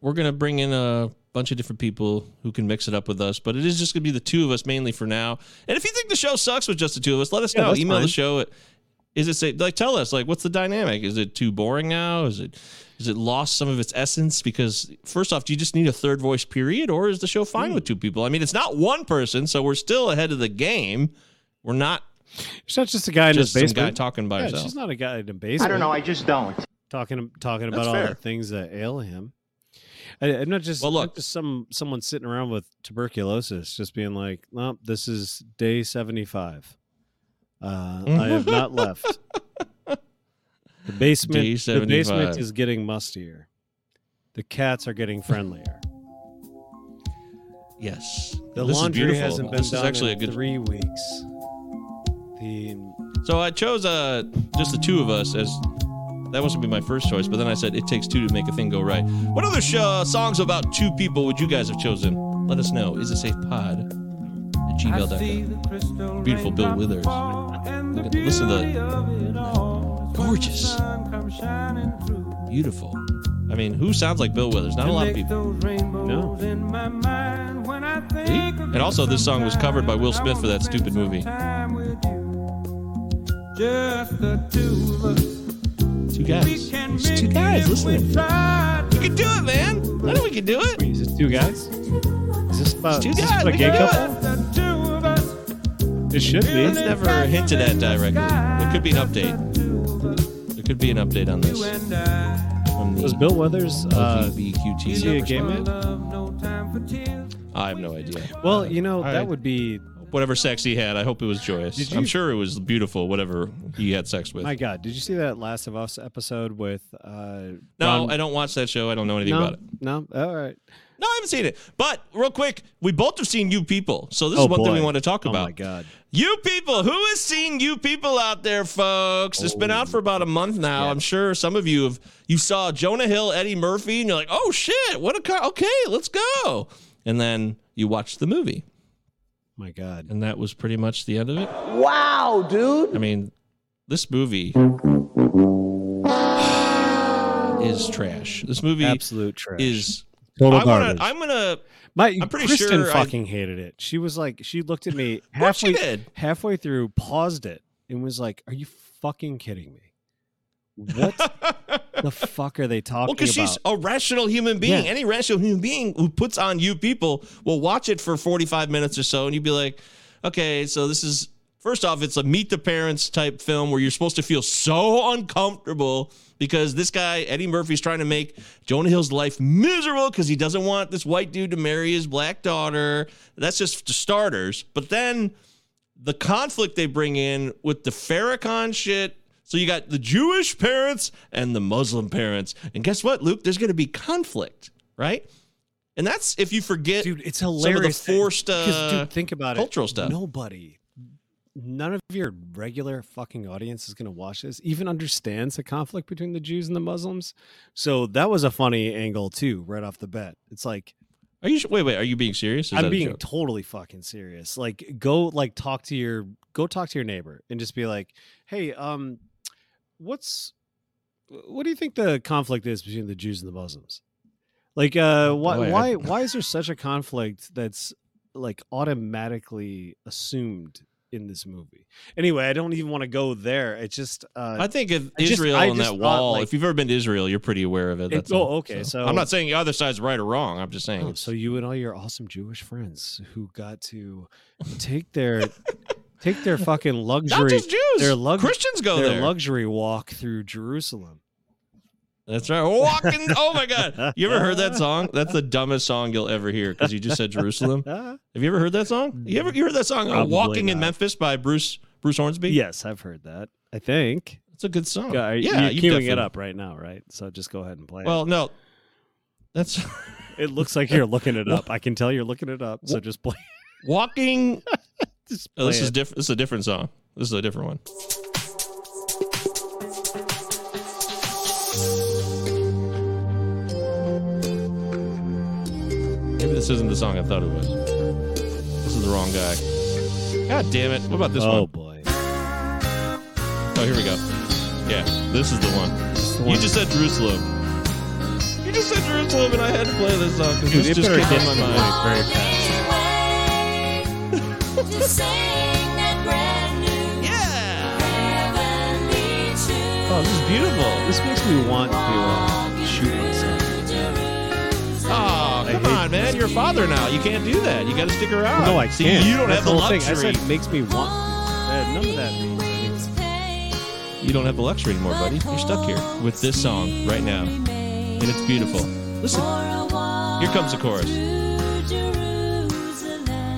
we're gonna bring in a bunch of different people who can mix it up with us. But it is just gonna be the two of us mainly for now. And if you think the show sucks with just the two of us, let us Yeah, know. Email the show at Is it say like tell us like what's the dynamic? Is it too boring now? Is it is it lost some of its essence? Because first off, do you just need a third voice period, or is the show fine with two people? I mean, it's not one person, so we're still ahead of the game. We're not It's not just a guy in just his some basement. guy talking by yeah, himself. she's not a guy in the basement. I don't know. I just don't. talking talking about all the things that ail him. I, I'm not just Well, not look. just some someone sitting around with tuberculosis, just being like, "No, this is day 75. Uh, I have not left. The basement, Day the basement is getting mustier. The cats are getting friendlier. Yes, The This is laundry beautiful. hasn't been This is done actually in a good three weeks. The So I chose uh just the two of us as that was gonna be my first choice, but then I said it takes two to make a thing go right. What other sh- uh, songs about two people would you guys have chosen? Let us know. Is it safe pod at gmail.com. Beautiful Bill Withers. Listen to the gorgeous, beautiful. I mean, who sounds like Bill Withers? Not a lot of people. no, And also, this song was covered by Will Smith for that stupid movie. Two guys. It's two guys. Listen. We can do it, man. I know we can do it. wait, is this two guys? Is this about, Two is this guys. about a gay couple? it. It should be. It's never hinted at directly. It could be an update. There could be an update on this. From the Was Bill Withers uh, is he a gay man? I have no idea. Well, you know I- that would be Whatever sex he had, I hope it was joyous. Did I'm sure it was beautiful. Whatever he had sex with. my God. Did you see that Last of Us episode with? Uh, no, Ron- I don't watch that show. I don't know anything no, about it. no. All right. No, I haven't seen it. But real quick, we both have seen you people. So this oh is one boy. thing we want to talk about. Oh my God. You people, who has seen you people out there, folks? It's been out for about a month now. Yeah. I'm sure some of you have. You saw Jonah Hill, Eddie Murphy, and you're like, "Oh shit, what a car! Okay, let's go." And then you watch the movie, My God. and that was pretty much the end of it. Wow, dude. I mean, this movie is trash. This movie Absolute trash. is. Total I wanna, garbage. I'm gonna. My I'm pretty Kristen sure I- fucking hated it. She was like, she looked at me halfway halfway through, paused it, and was like, "Are you fucking kidding me? What the fuck are they talking Well, because she's a rational human being. Yeah. Any rational human being who puts on you people will watch it for 45 minutes or so, and you'd be like, okay, so this is, first off, it's a meet the parents type film where you're supposed to feel so uncomfortable because this guy, Eddie Murphy's trying to make Jonah Hill's life miserable because he doesn't want this white dude to marry his black daughter. That's just the starters. But then the conflict they bring in with the Farrakhan shit. So you got the Jewish parents and the Muslim parents. And guess what, Luke? There's going to be conflict, right? And that's if you forget dude, it's some of hilarious. the forced uh, dude, think about cultural it. stuff. Nobody, none of your regular fucking audience is going to watch this. Even understands the conflict between the Jews and the Muslims. So that was a funny angle too, right off the bat. It's like Are you wait, wait, are you being serious? I'm being totally fucking serious. Like, go like talk to your go talk to your neighbor and just be like, "Hey, um, what's what do you think the conflict is between the Jews and the Muslims? Like, uh, why boy, I- why why is there such a conflict that's like automatically assumed in this movie? Anyway, I don't even want to go there. It's just uh, I think if I Israel I on that wall, like- if you've ever been to Israel, you're pretty aware of it. That's oh, all. okay, so- I'm not saying the other side's right or wrong. I'm just saying. Oh, so you and all your awesome Jewish friends who got to take their take their fucking luxury not just Jews. their lux- Christians go their there. luxury walk through Jerusalem. That's right. Walking. oh my God. You ever heard that song? That's the dumbest song you'll ever hear because you just said Jerusalem. Have you ever heard that song? You ever you heard that song uh, "Walking in. Memphis" by Bruce Bruce Hornsby? yes, I've heard that. I think. it's a good song. Yeah, yeah, you're queuing it up right now, right? So just go ahead and play it. Well, no, that's it. It looks like you're looking it up. I can tell you're looking it up. So just play. walking. Just Oh, this is different. This is a different song. This is a different one. This isn't the song I thought it was. This is the wrong guy. God damn it! What about this oh one? boy. Oh, here we go. Yeah, this is the one. the You just said Jerusalem. You just said Jerusalem, and I had to play this song because this just came get out to of my mind. very fast. to sing that brand new Yeah. heavenly beautiful. This makes me want to uh, I come hate on, man! You're a father now. You can't do that. You got to stick around. No, I can't. You don't That's have the whole thing. luxury. I said makes me want. none of that means anything. You don't have the luxury anymore, buddy. You're stuck here with this song right now, and it's beautiful. Listen, here comes the chorus.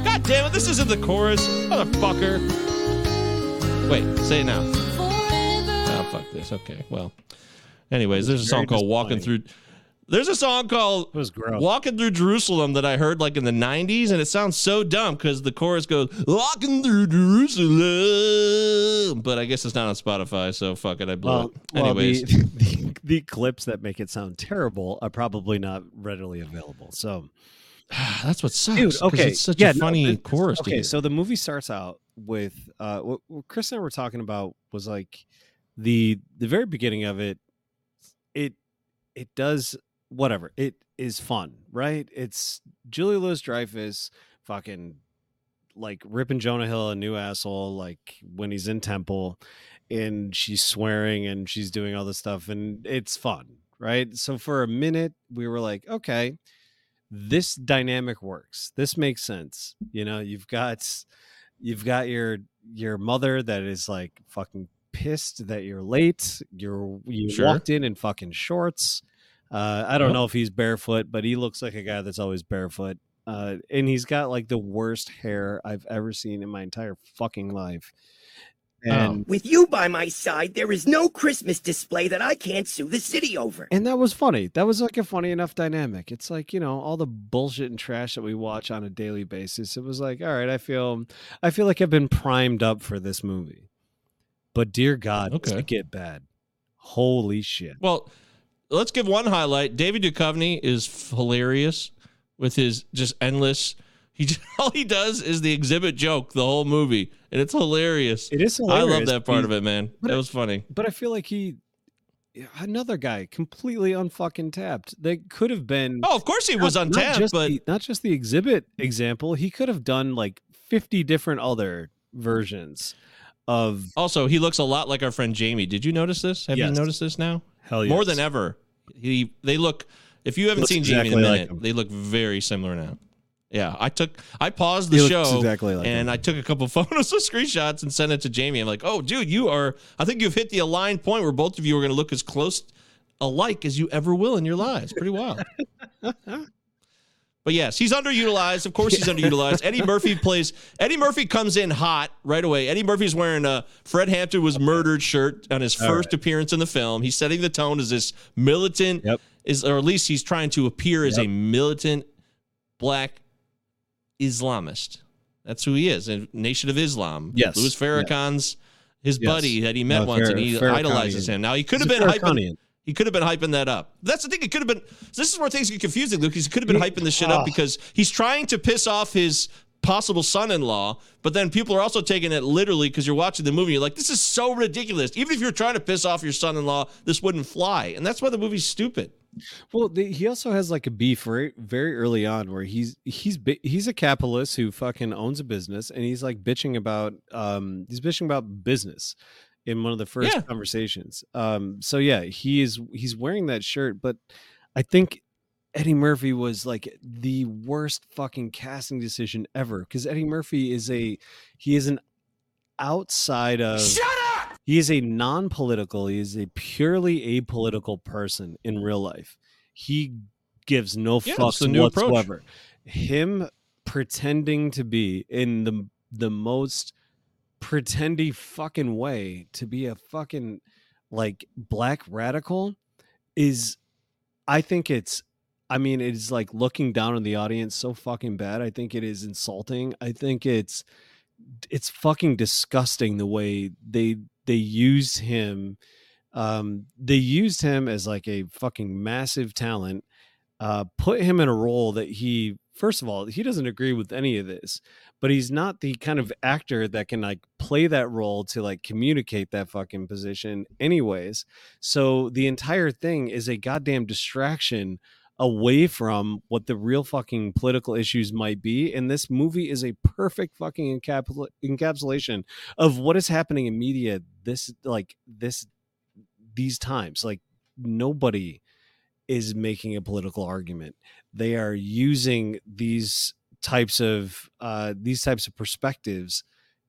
God damn it! This isn't the chorus, motherfucker. Wait, say it now. Oh fuck this. Okay, well. Anyways, there's a song called "Walking Through." There's a song called It. "Walking Through Jerusalem" that I heard like in the '90s, and it sounds so dumb because the chorus goes "Walking through Jerusalem," but I guess it's not on Spotify, so fuck it, I blew Well, it. well Anyways, the, the, the clips that make it sound terrible are probably not readily available. So, that's what sucks. dude, okay, it's such yeah, a no, funny chorus. Okay, so the movie starts out with uh, what, what Chris and I were talking about was like the the very beginning of it. It it does whatever. It is fun, right? It's Julia Louis Dreyfus fucking like ripping Jonah Hill a new asshole, like when he's in Temple, and she's swearing and she's doing all this stuff, and it's fun, right? So for a minute, we were like, okay, this dynamic works. This makes sense. You know, you've got you've got your your mother that is like fucking pissed that you're late. You're you Sure. walked in in fucking shorts. Uh, I don't Yep. know if he's barefoot, but he looks like a guy that's always barefoot. Uh, and he's got like the worst hair I've ever seen in my entire fucking life. And With you by my side, there is no Christmas display that I can't sue the city over. and that was funny. That was like a funny enough dynamic. It's like, you know, all the bullshit and trash that we watch on a daily basis. It was like, all right, I feel I feel like I've been primed up for this movie. But dear God, does Okay. it get bad. Holy shit. Well, let's give one highlight. David Duchovny is hilarious with his just endless. He just, all he does is the exhibit joke the whole movie, and it's hilarious. It is Hilarious. I love that part He- of it, man. That was funny. But I feel like he another guy completely unfucking tapped. They could have been Oh, of course he was not- not untapped, just but the, not just the exhibit example. He could have done like 50 different other versions of also he looks a lot like our friend Jamie. Did you notice this? Have you noticed this now? Hell More than ever. He they look. If you haven't Looks seen Jamie in a exactly like minute, they look very similar now. Yeah, I took I paused the looks show exactly like and him. I took a couple photos of screenshots and sent it to Jamie. I'm like, oh, dude, you are. I think you've hit the aligned point where both of you are going to look as close alike as you ever will in your lives. Pretty wild. But yes, he's underutilized. Of course, he's underutilized. Eddie Murphy plays. Eddie Murphy comes in hot right away. Eddie Murphy's wearing a Fred Hampton was murdered shirt on his All first appearance in the film. He's setting the tone as this militant, Yep. is or at least he's trying to appear as a militant black Islamist. That's who he is. A Nation of Islam. Yes. Louis Farrakhan's his Yes. buddy that he met No, once, and he idolizes him. Now he could have been hyping. He could have been hyping that up. That's the thing. It could have been. This is where things get confusing, Lucas. He could have been hyping this shit up Oh. because he's trying to piss off his possible son-in-law, but then people are also taking it literally because you're watching the movie. You're like, this is so ridiculous. Even if you're trying to piss off your son-in-law, this wouldn't fly, and that's why the movie's stupid. Well, the, he also has like a beef very, very early on where he's he's he's a capitalist who fucking owns a business and he's like bitching about um he's bitching about business in one of the first Yeah. conversations. Um so yeah, he is he's wearing that shirt, but I think Eddie Murphy was like the worst fucking casting decision ever because Eddie Murphy is a he is an outside of Shut up! he is a non-political he is a purely apolitical person in real life he gives no Yeah, fucks new approach. whatsoever him pretending to be in the the most pretendy fucking way to be a fucking like black radical is i think it's i mean it is like looking down on the audience so fucking bad i think it is insulting. I think it's it's fucking disgusting the way they they used him um they used him as like a fucking massive talent uh put him in a role that he first of all he doesn't agree with any of this but he's not the kind of actor that can like play that role to like communicate that fucking position anyways. So the entire thing is a goddamn distraction away from what the real fucking political issues might be and this movie is a perfect fucking encapsula- encapsulation of what is happening in media this like this these times. Like nobody is making a political argument. They are using these types of uh these types of perspectives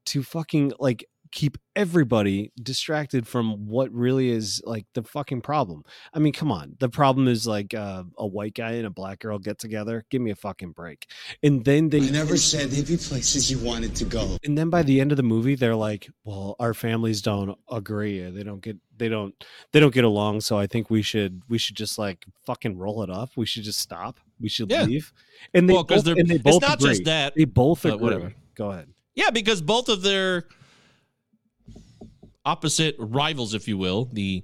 to fucking like keep everybody distracted from what really is like the fucking problem. I mean, come on. The problem is like uh, a white guy and a black girl get together. Give me a fucking break. And then they I never said there'd be places you wanted to go. and then by the end of the movie they're like, "Well, our families don't agree. They don't get they don't they don't get along, so I think we should we should just like fucking roll it off. We should just stop. We should Yeah. leave." And they Well, both, they're- and they it's both not just that, They both agree. whatever. Go ahead. Yeah, because both of their opposite rivals, if you will, the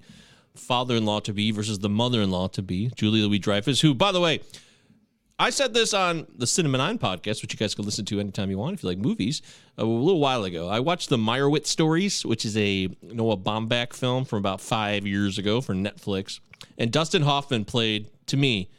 father-in-law to be versus the mother-in-law to be, Julia Louis Dreyfus, who, by the way, I said this on the Cinema Nine podcast, which you guys can listen to anytime you want if you like movies. A little while ago, I watched the Meyerowitz Stories, which is a Noah Baumbach film from about five years ago for Netflix, and Dustin Hoffman played to me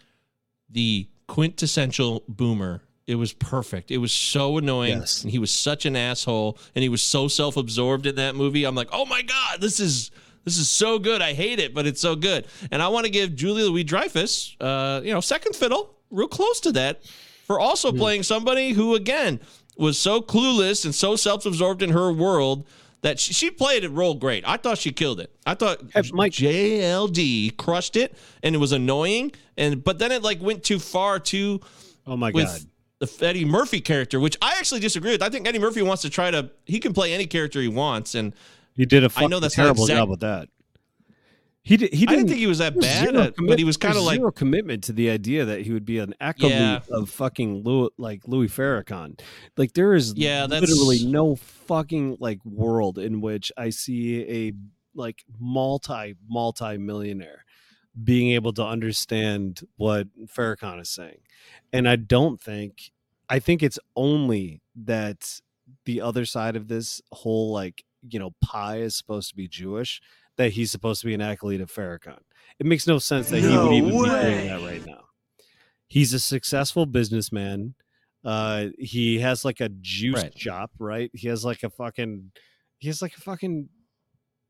the quintessential boomer. It was perfect. It was so annoying, Yes. and he was such an asshole, and he was so self-absorbed in that movie. I'm like, oh my god, this is this is so good. I hate it, but it's so good. And I want to give Julia Louis Dreyfus, uh, you know, second fiddle, real close to that, for also playing somebody who, again, was so clueless and so self-absorbed in her world that she, she played it role great. I thought she killed it. I thought Mike- JLD crushed it, and it was annoying. And but then it like went too far too. Oh my God. The Eddie Murphy character, which I actually disagree with. I think Eddie Murphy wants to try to. He can play any character he wants, and He did a I know that's terrible exact- job with that. He did, he didn't, didn't think he was that there bad zero at- but he was kinda like- zero commitment to the idea that he would be an acolyte Yeah. of fucking Louis, like Louis Farrakhan. Like there is Yeah, that's- literally no fucking like world in which I see a like multi multi millionaire being able to understand what Farrakhan is saying, and I don't think. I think it's only that the other side of this whole like you know pie is supposed to be Jewish that he's supposed to be an acolyte of Farrakhan. It makes no sense that he would even be way. doing that right now. He's a successful businessman. Uh, he has like a juice Right. shop, right? He has like a fucking, he has like a fucking,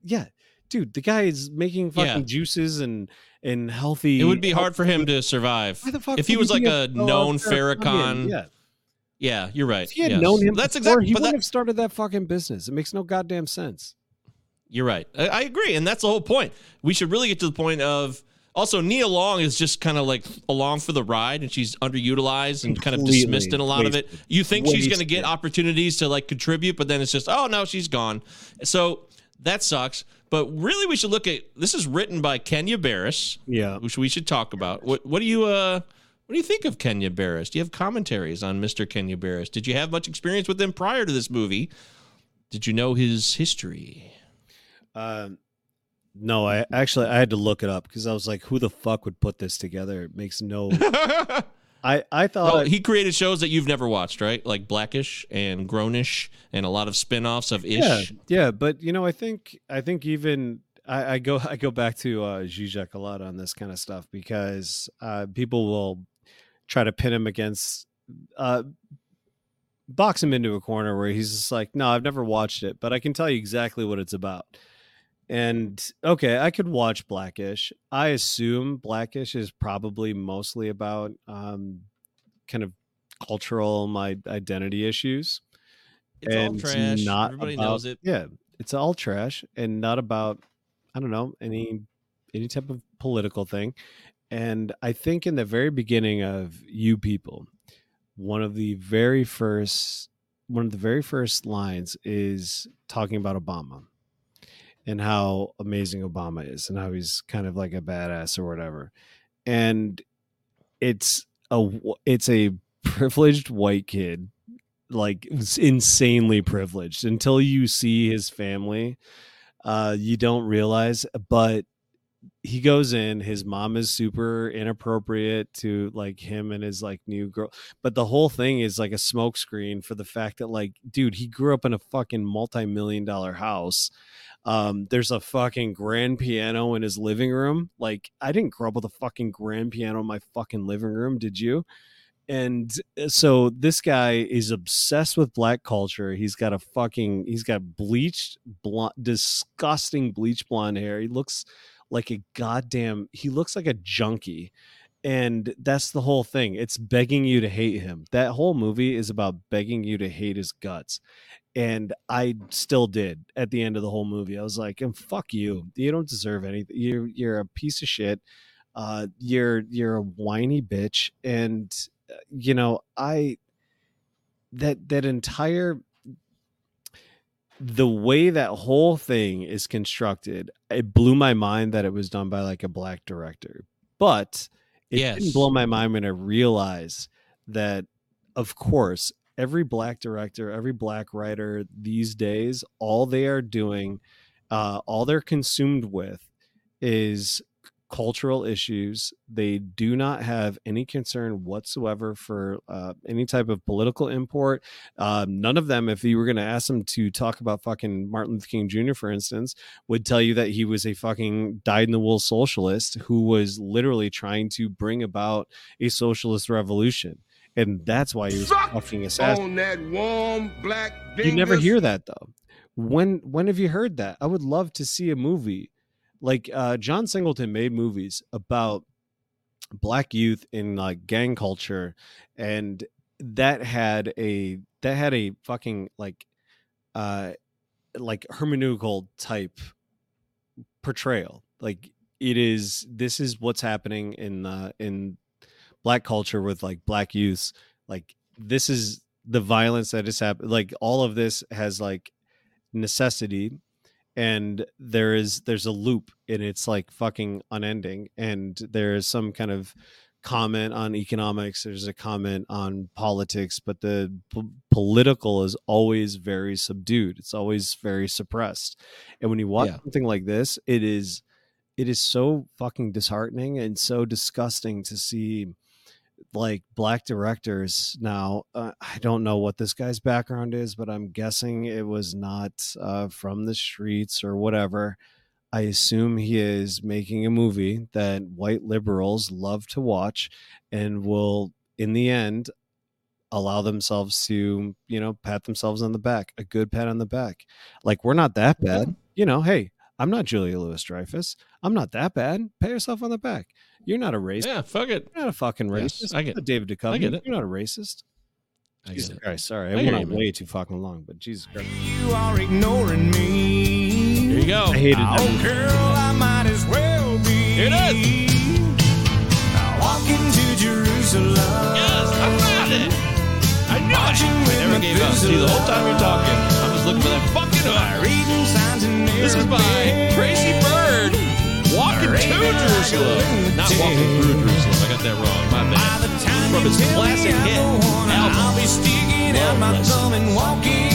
yeah, dude. The guy is making fucking Yeah. juices and and healthy. it would be hard for him to survive Why the fuck if he was like a a- known Farrakhan? Yeah. yeah, you're right. If he had yes. known him, that's before, exactly. He wouldn't that, have started that fucking business. It makes no goddamn sense. You're right. I, I agree, and that's the whole point. We should really get to the point of also Nia Long is just kind of like along for the ride, and she's underutilized and kind of dismissed in a lot of it. You think she's going to get opportunities to like contribute, but then it's just oh no, she's gone. So that sucks. But really, we should look at this. Is written by Kenya Barris, Yeah. which we should talk about. What What do you uh What do you think of Kenya Barris? Do you have commentaries on Mr. Kenya Barris? Did you have much experience with him prior to this movie? Did you know his history? Um, no, I actually I had to look it up because I was like, who the fuck would put this together? It makes no. I I thought Well, he created shows that you've never watched, right? Like Blackish and Grownish and a lot of spin-offs of Ish. yeah yeah, but you know I think I think even I, I go I go back to uh, Zizek a lot on this kind of stuff because uh, people will try to pin him against. Uh, box him into a corner where he's just like, no, I've never watched it, but I can tell you exactly what it's about. And okay, I could watch Blackish. I assume Blackish is probably mostly about um, kind of cultural my identity issues. It's all trash. Everybody knows it. Yeah, it's all trash and not about I don't know any any type of political thing. And I think in the very beginning of You People, one of the very first one of the very first lines is talking about Obama and how amazing Obama is and how he's kind of like a badass or whatever. And it's a it's a privileged white kid like insanely privileged until you see his family uh you don't realize but he goes in his mom is super inappropriate to like him and his like new girl but the whole thing is like a smokescreen for the fact that like dude he grew up in a fucking multi-million dollar house um there's a fucking grand piano in his living room. Like i didn't grow up with a fucking grand piano in my fucking living room did you? And uh, so this guy is obsessed with black culture. He's got a fucking he's got bleached blonde disgusting bleach blonde hair. He looks like a goddamn he looks like a junkie. And that's the whole thing. It's begging you to hate him. That whole movie is about begging you to hate his guts and i still did at the end of the whole movie. I was like and fuck you. You don't deserve anything you're you're a piece of shit. Uh you're you're a whiny bitch. And uh, you know i that that entire the way that whole thing is constructed it blew my mind that it was done by like a black director. But it Yes. didn't blow my mind when i realized that of course every black director every black writer these days all they are doing uh, all they're consumed with is cultural issues. They do not have any concern whatsoever for uh, any type of political import. Um, none of them, if you were going to ask them to talk about fucking Martin Luther King Jr., for instance, would tell you that he was a fucking dyed in the wool socialist who was literally trying to bring about a socialist revolution. And that's why he was fucking assassinated. on that warm black You never hear that though. When when have you heard that? I would love to see a movie like uh, John Singleton made movies about black youth in like gang culture, and that had a that had a fucking like uh like hermeneutical type portrayal. Like it is this is what's happening in uh in black culture with like black youths. Like this is the violence that is happening. Like all of this has like necessity and there is there's a loop and it's like fucking unending and there is some kind of comment on economics there's a comment on politics but the p- political is always very subdued it's always very suppressed and when you watch Yeah. something like this it is it is so fucking disheartening and so disgusting to see like black directors now uh, i don't know what this guy's background is but i'm guessing it was not uh, from the streets or whatever. I assume he is making a movie that white liberals love to watch and will in the end allow themselves to you know pat themselves on the back a good pat on the back. Like we're not that bad you know hey i'm not julia louis dreyfus i'm not that bad pat yourself on the back you're not a racist Yeah, fuck it. you're not a fucking Yes, racist. I get not David Duchovny. I get it. You're not a racist. I Jesus get it. Christ, sorry. I, I went on you, way too fucking long, but Jesus Christ. You are ignoring me. There you go. I hated Oh, that. girl, I might as well be. Here it is. Walking to Jerusalem. Yes, I found it. I knew it. I never gave up. See, the whole time you're talking, I'm just looking for that fucking hook. Reading signs and This is by Tracy Byrd. Walking to Jerusalem. Not walking through Jerusalem. I got that wrong. My bad. From his classic hit I'll album. be sticking out my thumb and walking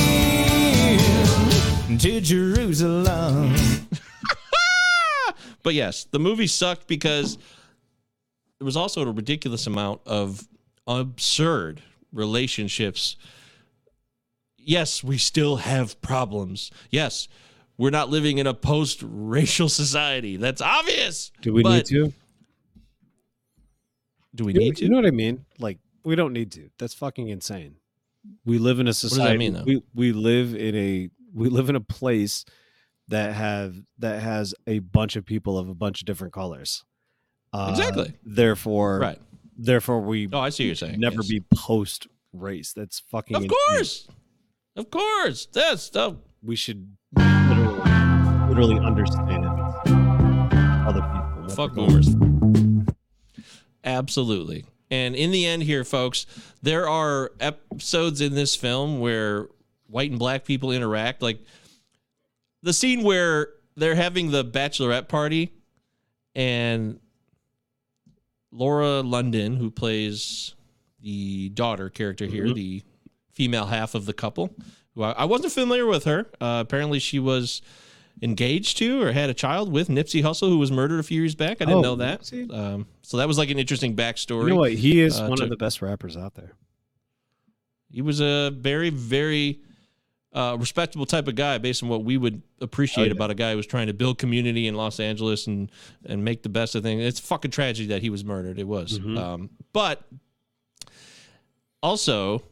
to Jerusalem. But yes, the movie sucked because there was also a ridiculous amount of absurd relationships. Yes, we still have problems. Yes, we're not living in a post-racial society. That's obvious. Do we need to? Do we You need to? You know what I mean? Like, we don't need to. That's fucking insane. We live in a society. mean. We we live in a we live in a place that have that has a bunch of people of a bunch of different colors. Uh, Exactly. Therefore, Right. Therefore, we Oh, I see what you're saying. never Yes. be post race. That's fucking. Of insane. course. Of course. That's the we should literally, literally understand other people. Fuck boomers. Absolutely. And in the end, here, folks, there are episodes in this film where white and black people interact. Like the scene where they're having the bachelorette party and Lauren London, who plays the daughter character here, Mhm. the female half of the couple, who I, I wasn't familiar with her. Uh, apparently, she was engaged to or had a child with Nipsey Hussle, who was murdered a few years back. I didn't Oh, know that. Um, so that was like an interesting backstory. You know what? He is uh, one to- of the best rappers out there. He was a very, very uh, respectable type of guy, based on what we would appreciate Oh, yeah. about a guy who was trying to build community in Los Angeles and and make the best of things. It's fucking tragedy that he was murdered. It was, Mhm. um, but also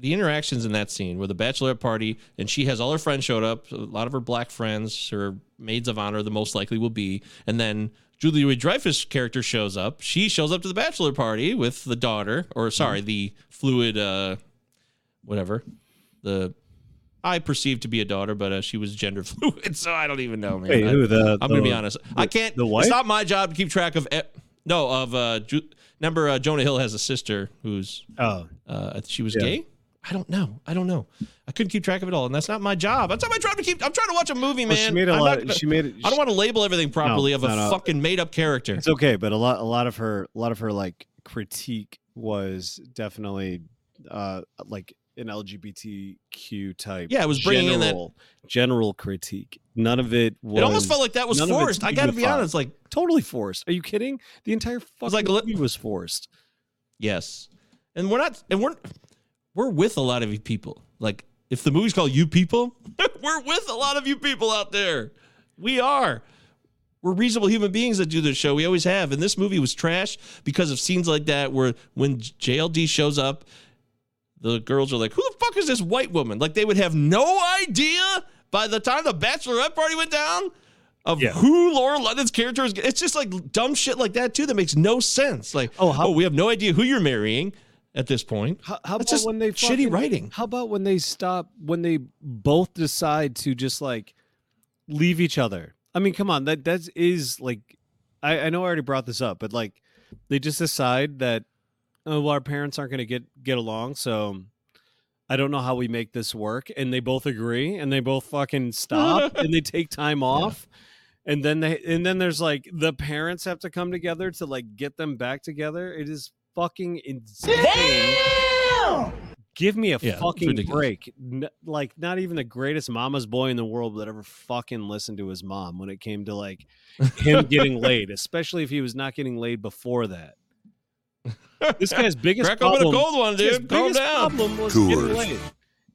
the interactions in that scene where the bachelorette party and she has all her friends showed up, a lot of her black friends, her maids of honor, the most likely will be, and then Julia Louis Dreyfus character shows up. She shows up to the bachelor party with the daughter, or sorry, the fluid, uh, whatever, the. I perceived to be a daughter, but uh, she was gender fluid, so I don't even know, man. Wait, I, who, the- I'm gonna be the- honest. I can't. the wife? It's not my job to keep track of. No, of uh, Ju- remember uh, Jonah Hill has a sister who's Oh, uh, she was Yeah. gay. I don't know. I don't know. I couldn't keep track of it all, and that's not my job. That's not my job to keep. I'm trying to watch a movie, man. Well, she made a I'm lot. gonna- she made it. I don't want to label everything properly of a no, no. fucking made up character. It's okay, but a lot, a lot of her, a lot of her like critique was definitely uh like an LGBTQ type. Yeah, it was bringing in that- general, general critique. None of it was. It almost felt like that was none of it's forced. I got to be honest. Like, totally forced. Are you kidding? The entire fucking like, let- movie was forced. yes, and we're not, and we're we're with a lot of you people. Like, if the movie's called "You People," we're with a lot of you people out there. We are. We're reasonable human beings that do this show. We always have. And this movie was trash because of scenes like that where when JLD shows up, the girls are like, who the fuck is this white woman? Like they would have no idea by the time the bachelorette party went down of Yeah. who Lauren London's character is. It's just like dumb shit like that too that makes no sense. Like, Oh, oh, we have no idea who you're marrying at this point. How, how about when they shitty writing. How about when they stop? When they both decide to just like leave each other? I mean, come on, that that is like, I, I know I already brought this up, but like, they just decide that oh, well, our parents aren't going to get get along, so I don't know how we make this work, and they both agree, and they both fucking stop, and they take time off. And then they and then there's like the parents have to come together to like get them back together. It is fucking insane. Give me a Yeah, fucking ridiculous. break. N- like not even the greatest mama's boy in the world would ever fucking listen to his mom when it came to like him getting laid, especially if he was not getting laid before that. This guy's biggest Crack open a problem, cold one, his dude. Calm biggest down. problem was getting laid.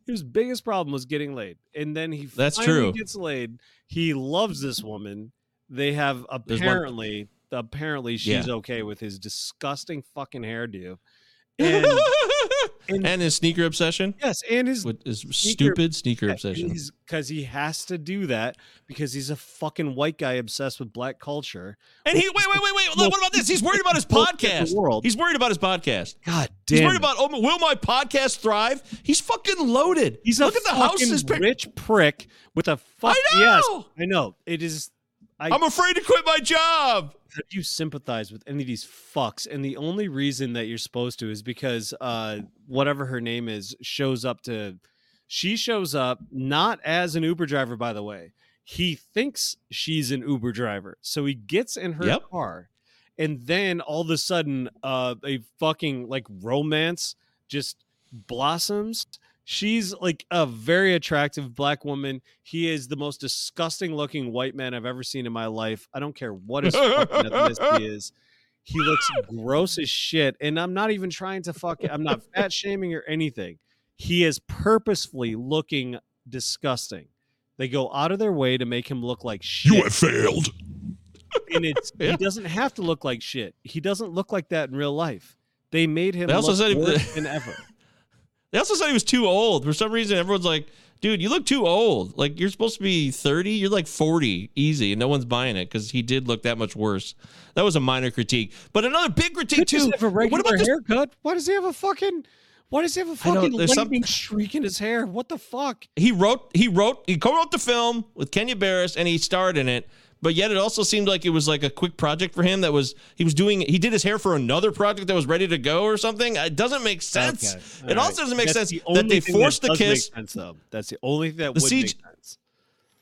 His biggest problem was getting laid, and then he That's finally true. gets laid. He loves this woman. They have There's one- apparently, apparently, she's Yeah. okay with his disgusting fucking hairdo, and and, his sneaker obsession. yes, and his With his stupid sneaker obsession. because he has to do that because he's a fucking white guy obsessed with black culture. And he wait, wait, wait, wait. What about this? He's worried about his Bullshit in the podcast. world. He's worried about his podcast. God damn. He's worried about oh, will my podcast thrive? He's fucking loaded. He's look a at the fucking houses. pic- rich prick with a fuck. I Yes, know! I know. It is. I, I'm afraid to quit my job. how do you sympathize with any of these fucks? And the only reason that you're supposed to is because uh, whatever her name is shows up to. She shows up not as an Uber driver, by the way. He thinks she's an Uber driver, so he gets in her Yep. car, and then all of a sudden, uh, a fucking like romance just blossoms. She's like a very attractive black woman. He is the most disgusting looking white man I've ever seen in my life. I don't care what his fucking ethnicity is. He looks gross as shit. And I'm not even trying to fuck I'm not fat shaming or anything. He is purposefully looking disgusting. They go out of their way to make him look like shit. You have failed. and it's he doesn't have to look like shit. He doesn't look like that in real life. They made him They also look said he- worse than ever. They also said he was too old. For some reason, everyone's like, dude, you look too old. Like, you're supposed to be 30. You're like 40, easy. And no one's buying it because he did look that much worse. That was a minor critique. But another big critique, too. have a regular What about this? haircut? Why does he have a fucking? Why does he have a fucking some- lightning streak in his hair? What the fuck? He wrote, he wrote, he co wrote the film with Kenya Barris and he starred in it. But yet it also seemed like it was like a quick project for him that was, he was doing, he did his hair for another project that was ready to go or something. It doesn't make sense. Okay, It all also doesn't make That's sense the that they forced the kiss. sense. That's the only thing that The would CG make sense.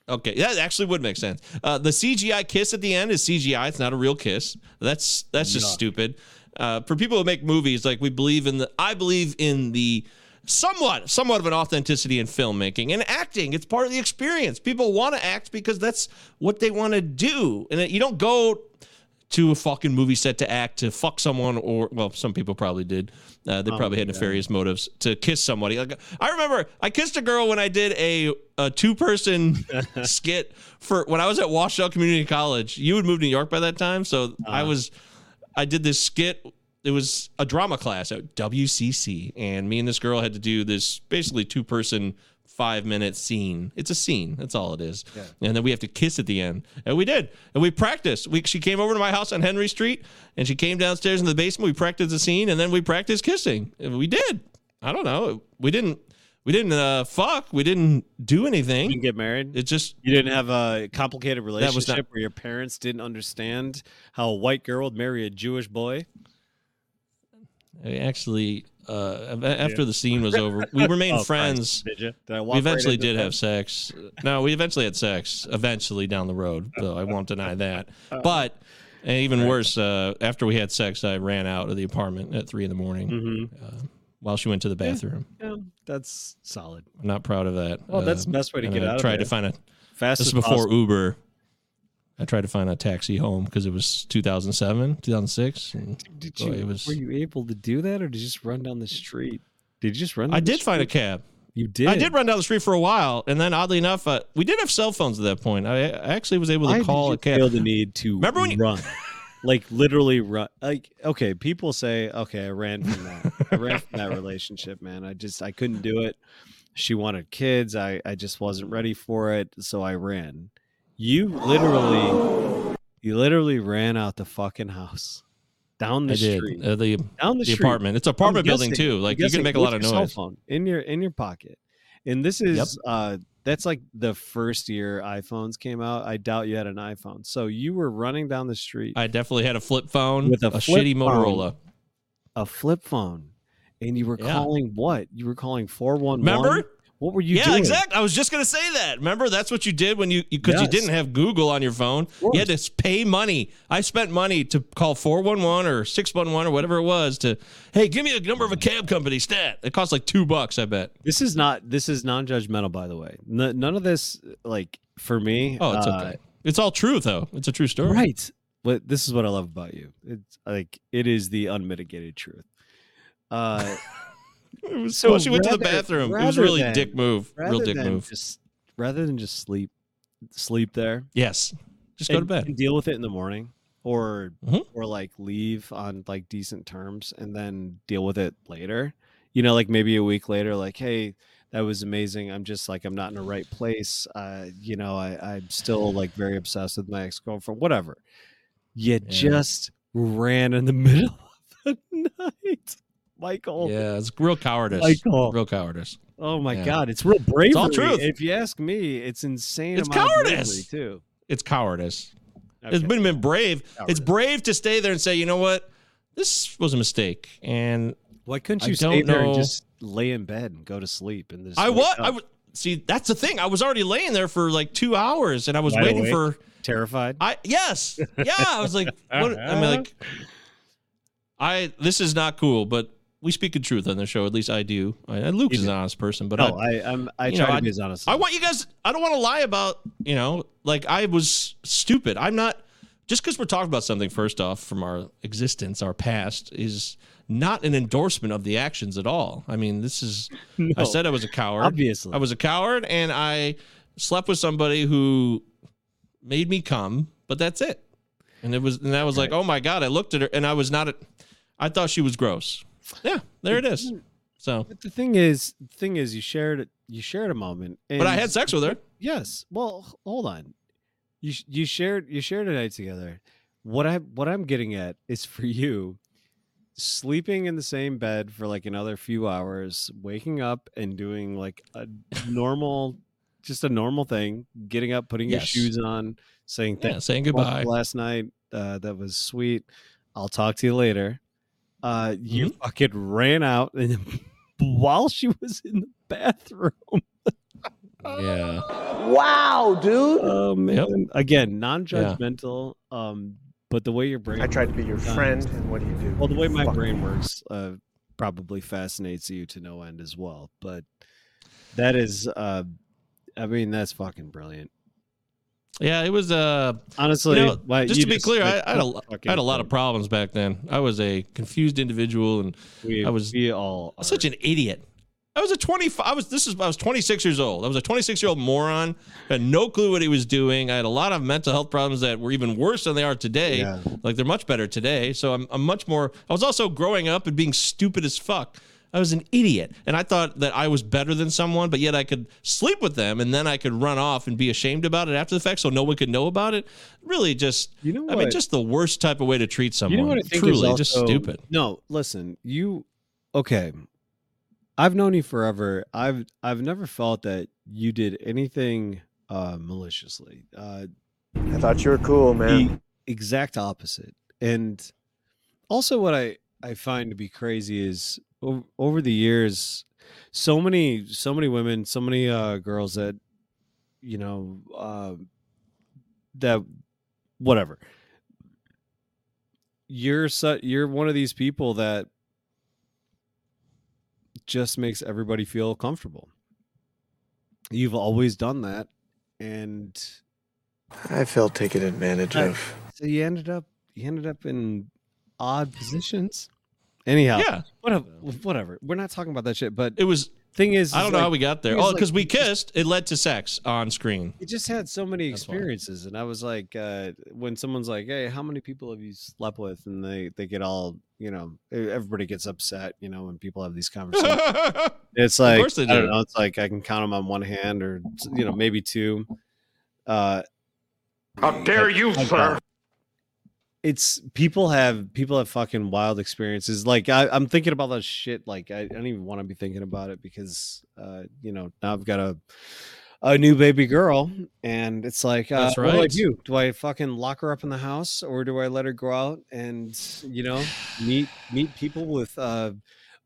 Okay, that actually would make sense. Uh, the CGI kiss at the end is CGI. It's not a real kiss. That's that's just stupid. Uh, for people who make movies, like we believe in the, I believe in the somewhat somewhat of an authenticity in filmmaking and acting. It's part of the experience. People want to act because that's what they want to do, and you don't go to a fucking movie set to act to fuck someone or well some people probably did uh, they Oh, probably had yeah. nefarious motives to kiss somebody like i remember i kissed a girl when i did a, a two-person skit for when i was at washoe community college you had moved to new york by that time so i was i did this skit it was a drama class at WCC, and me and this girl had to do this basically two person five minute scene. It's a scene. That's all it is. Yeah. And then we have to kiss at the end, and we did. And we practiced. We she came over to my house on Henry Street, and she came downstairs in the basement. We practiced the scene, and then we practiced kissing. And we did. I don't know. We didn't. We didn't uh, fuck. We didn't do anything. You didn't get married. It just You didn't have a complicated relationship not- where your parents didn't understand how a white girl would marry a Jewish boy. I actually uh, a- after the scene was over, we remained Oh, friends. Did you? Did I walk we eventually into did that? have sex. No, we eventually had sex. Eventually down the road, though I won't deny that. Oh. But and even worse, uh, after we had sex, I ran out of the apartment at three in the morning Mm-hmm. uh, while she went to the bathroom. Yeah, that's solid. I'm not proud of that. Well, that's the Uh, best way to get I out of tried to find a Fast This is before possible. Uber. I tried to find a taxi home because it was 2007, 2006. And Did you? it was. Were you able to do that, or did you just run down the street? Did you just run? I down the did find a cab. You did. I did run down the street for a while, and then oddly enough, uh, we did have cell phones at that point. I, I actually was able to Why call you a cab. Feel the need to Remember when you- run, like literally run. Like okay, people say, okay, I ran from that. I ran from that relationship, man. I just I couldn't do it. She wanted kids. I I just wasn't ready for it, so I ran. You literally, you literally ran out the fucking house, down the I street, Uh, the down the, the apartment. It's an apartment I'm building too. Like you can make a lot of noise. phone in your in your pocket. And this is uh that's like the first year iPhones came out. I doubt you had an iPhone. So you were running down the street I definitely had a flip phone With a a shitty phone. Motorola. a flip phone and you were Yeah. calling what? You were calling 411. Remember? What were you yeah, doing? exactly. I was just gonna say that. Remember, that's what you did when you because you didn't have Google on your phone. You had to pay money. I spent money to call four one one or six one one or whatever it was to. Hey, give me a number of a cab company stat. It cost like two bucks. I bet. This is not this is non-judgmental by the way. None of this like for me Oh, it's uh, okay. It's all true though. It's a true story. Right. But this is what I love about you. It's like it is the unmitigated truth. Uh was, So well, she went to the bathroom. It was really than- dick move. Real rather dick than move. Just rather than just sleep sleep there. Yes. Just go to bed. and deal with it in the morning or Mhm. or like leave on like decent terms and then deal with it later you know like maybe a week later like hey that was amazing i'm just like i'm not in the right place uh you know i i'm still like very obsessed with my ex-girlfriend whatever you just ran in the middle of the night michael Yeah, it's real cowardice. Michael. Real cowardice. oh my Yeah. god it's real bravery It's all truth. if you ask me it's insane It's amount of cowardice. too It's cowardice. It's Okay. been, been brave. It's brave to stay there and say, you know what, this was a mistake, and Why couldn't I you stay don't there and just lay in bed and go to sleep and just I wake was. I was. See, that's the thing. I was already laying there for like two hours, and I was Wide waiting awake? for. terrified? I yes, yeah. I was like, what? I mean, like, uh-huh. I. This is not cool, but we speak the truth on the show. At least I do. I, and Luke is an honest person, but no, I, I I'm, I try know, to I- be as honest. I want you guys. I don't want to lie about you know, like I was stupid. I'm not. Just because we're talking about something, first off, from our existence, our past, is not an endorsement of the actions at all. I mean, this is. I said I was a coward. Obviously. I was a coward, and I slept with somebody who made me come. But that's it. And it was, and I was like, oh my god! I looked at her, and I was not. A, I thought she was gross. Yeah, there it is. So, But the thing is, the thing is, you shared it. You shared a moment, and but I had sex with her. Yes. Well, hold on. You you shared you shared a night together. What I what I'm getting at is for you sleeping in the same bed for like another few hours, waking up and doing like a normal just a normal thing, getting up, putting Yes. your shoes on, saying Yeah, saying so much for goodbye. last night. Uh, that was sweet. I'll talk to you later. Uh, you Mm-hmm. fucking ran out and while she was in the bathroom. Yeah. Wow, dude. Man! Yep. Again, non-judgmental. Um, but the way your brain. I tried to be your works friend, and what do you do? Well, the way my Fuck brain works uh, probably fascinates you to no end as well. But that is, uh, I mean, that's fucking brilliant. Yeah, it was. Uh, Honestly, you know, just to be just, clear, like, I, I had a, had a lot of problems back then. I was a confused individual, and We, I was we all such an idiot. I was a 25. I was this is I was 26 years old. I was a 26 year old moron. Had no clue what he was doing. I had a lot of mental health problems that were even worse than they are today. Yeah. Like they're much better today. So I'm, I'm much more. I was also growing up and being stupid as fuck. I was an idiot, and I thought that I was better than someone, but yet I could sleep with them, and then I could run off and be ashamed about it after the fact, so no one could know about it. Really, just You know I mean, just the worst type of way to treat someone. You know what I think Truly, is just stupid. No, listen, you okay. I've known you forever. I've I've never felt that you did anything uh maliciously. Uh I thought you were cool, man. the exact opposite. And also what I I find to be crazy is over the years so many so many women, so many uh girls that you know uh that whatever you're su- you're one of these people that just makes everybody feel comfortable. You've always done that and I felt taken advantage I- of. so you ended up you ended up in odd positions. Anyhow, Yeah. whatever. Whatever. We're not talking about that shit. But It was. thing is, I don't know like- how we got there. thing is, Oh, like, because we you just- kissed. It led to sex on screen. You just had so many That's why. experiences, and I was like, uh, when someone's like, "Hey, how many people have you slept with?" and they they get all, you know, everybody gets upset, you know, when people have these conversations. it's Of like course they I don't know. It's like I can count them on one hand, or you know, maybe two. Uh, How dare you, I've sir? It's people have people have fucking wild experiences. Like I, I'm thinking about that shit. Like I, I don't even want to be thinking about it because, uh, you know, now I've got a a new baby girl, and it's like, uh, That's what do I right. do? Do I fucking lock her up in the house, or do I let her go out and you know meet meet people with uh,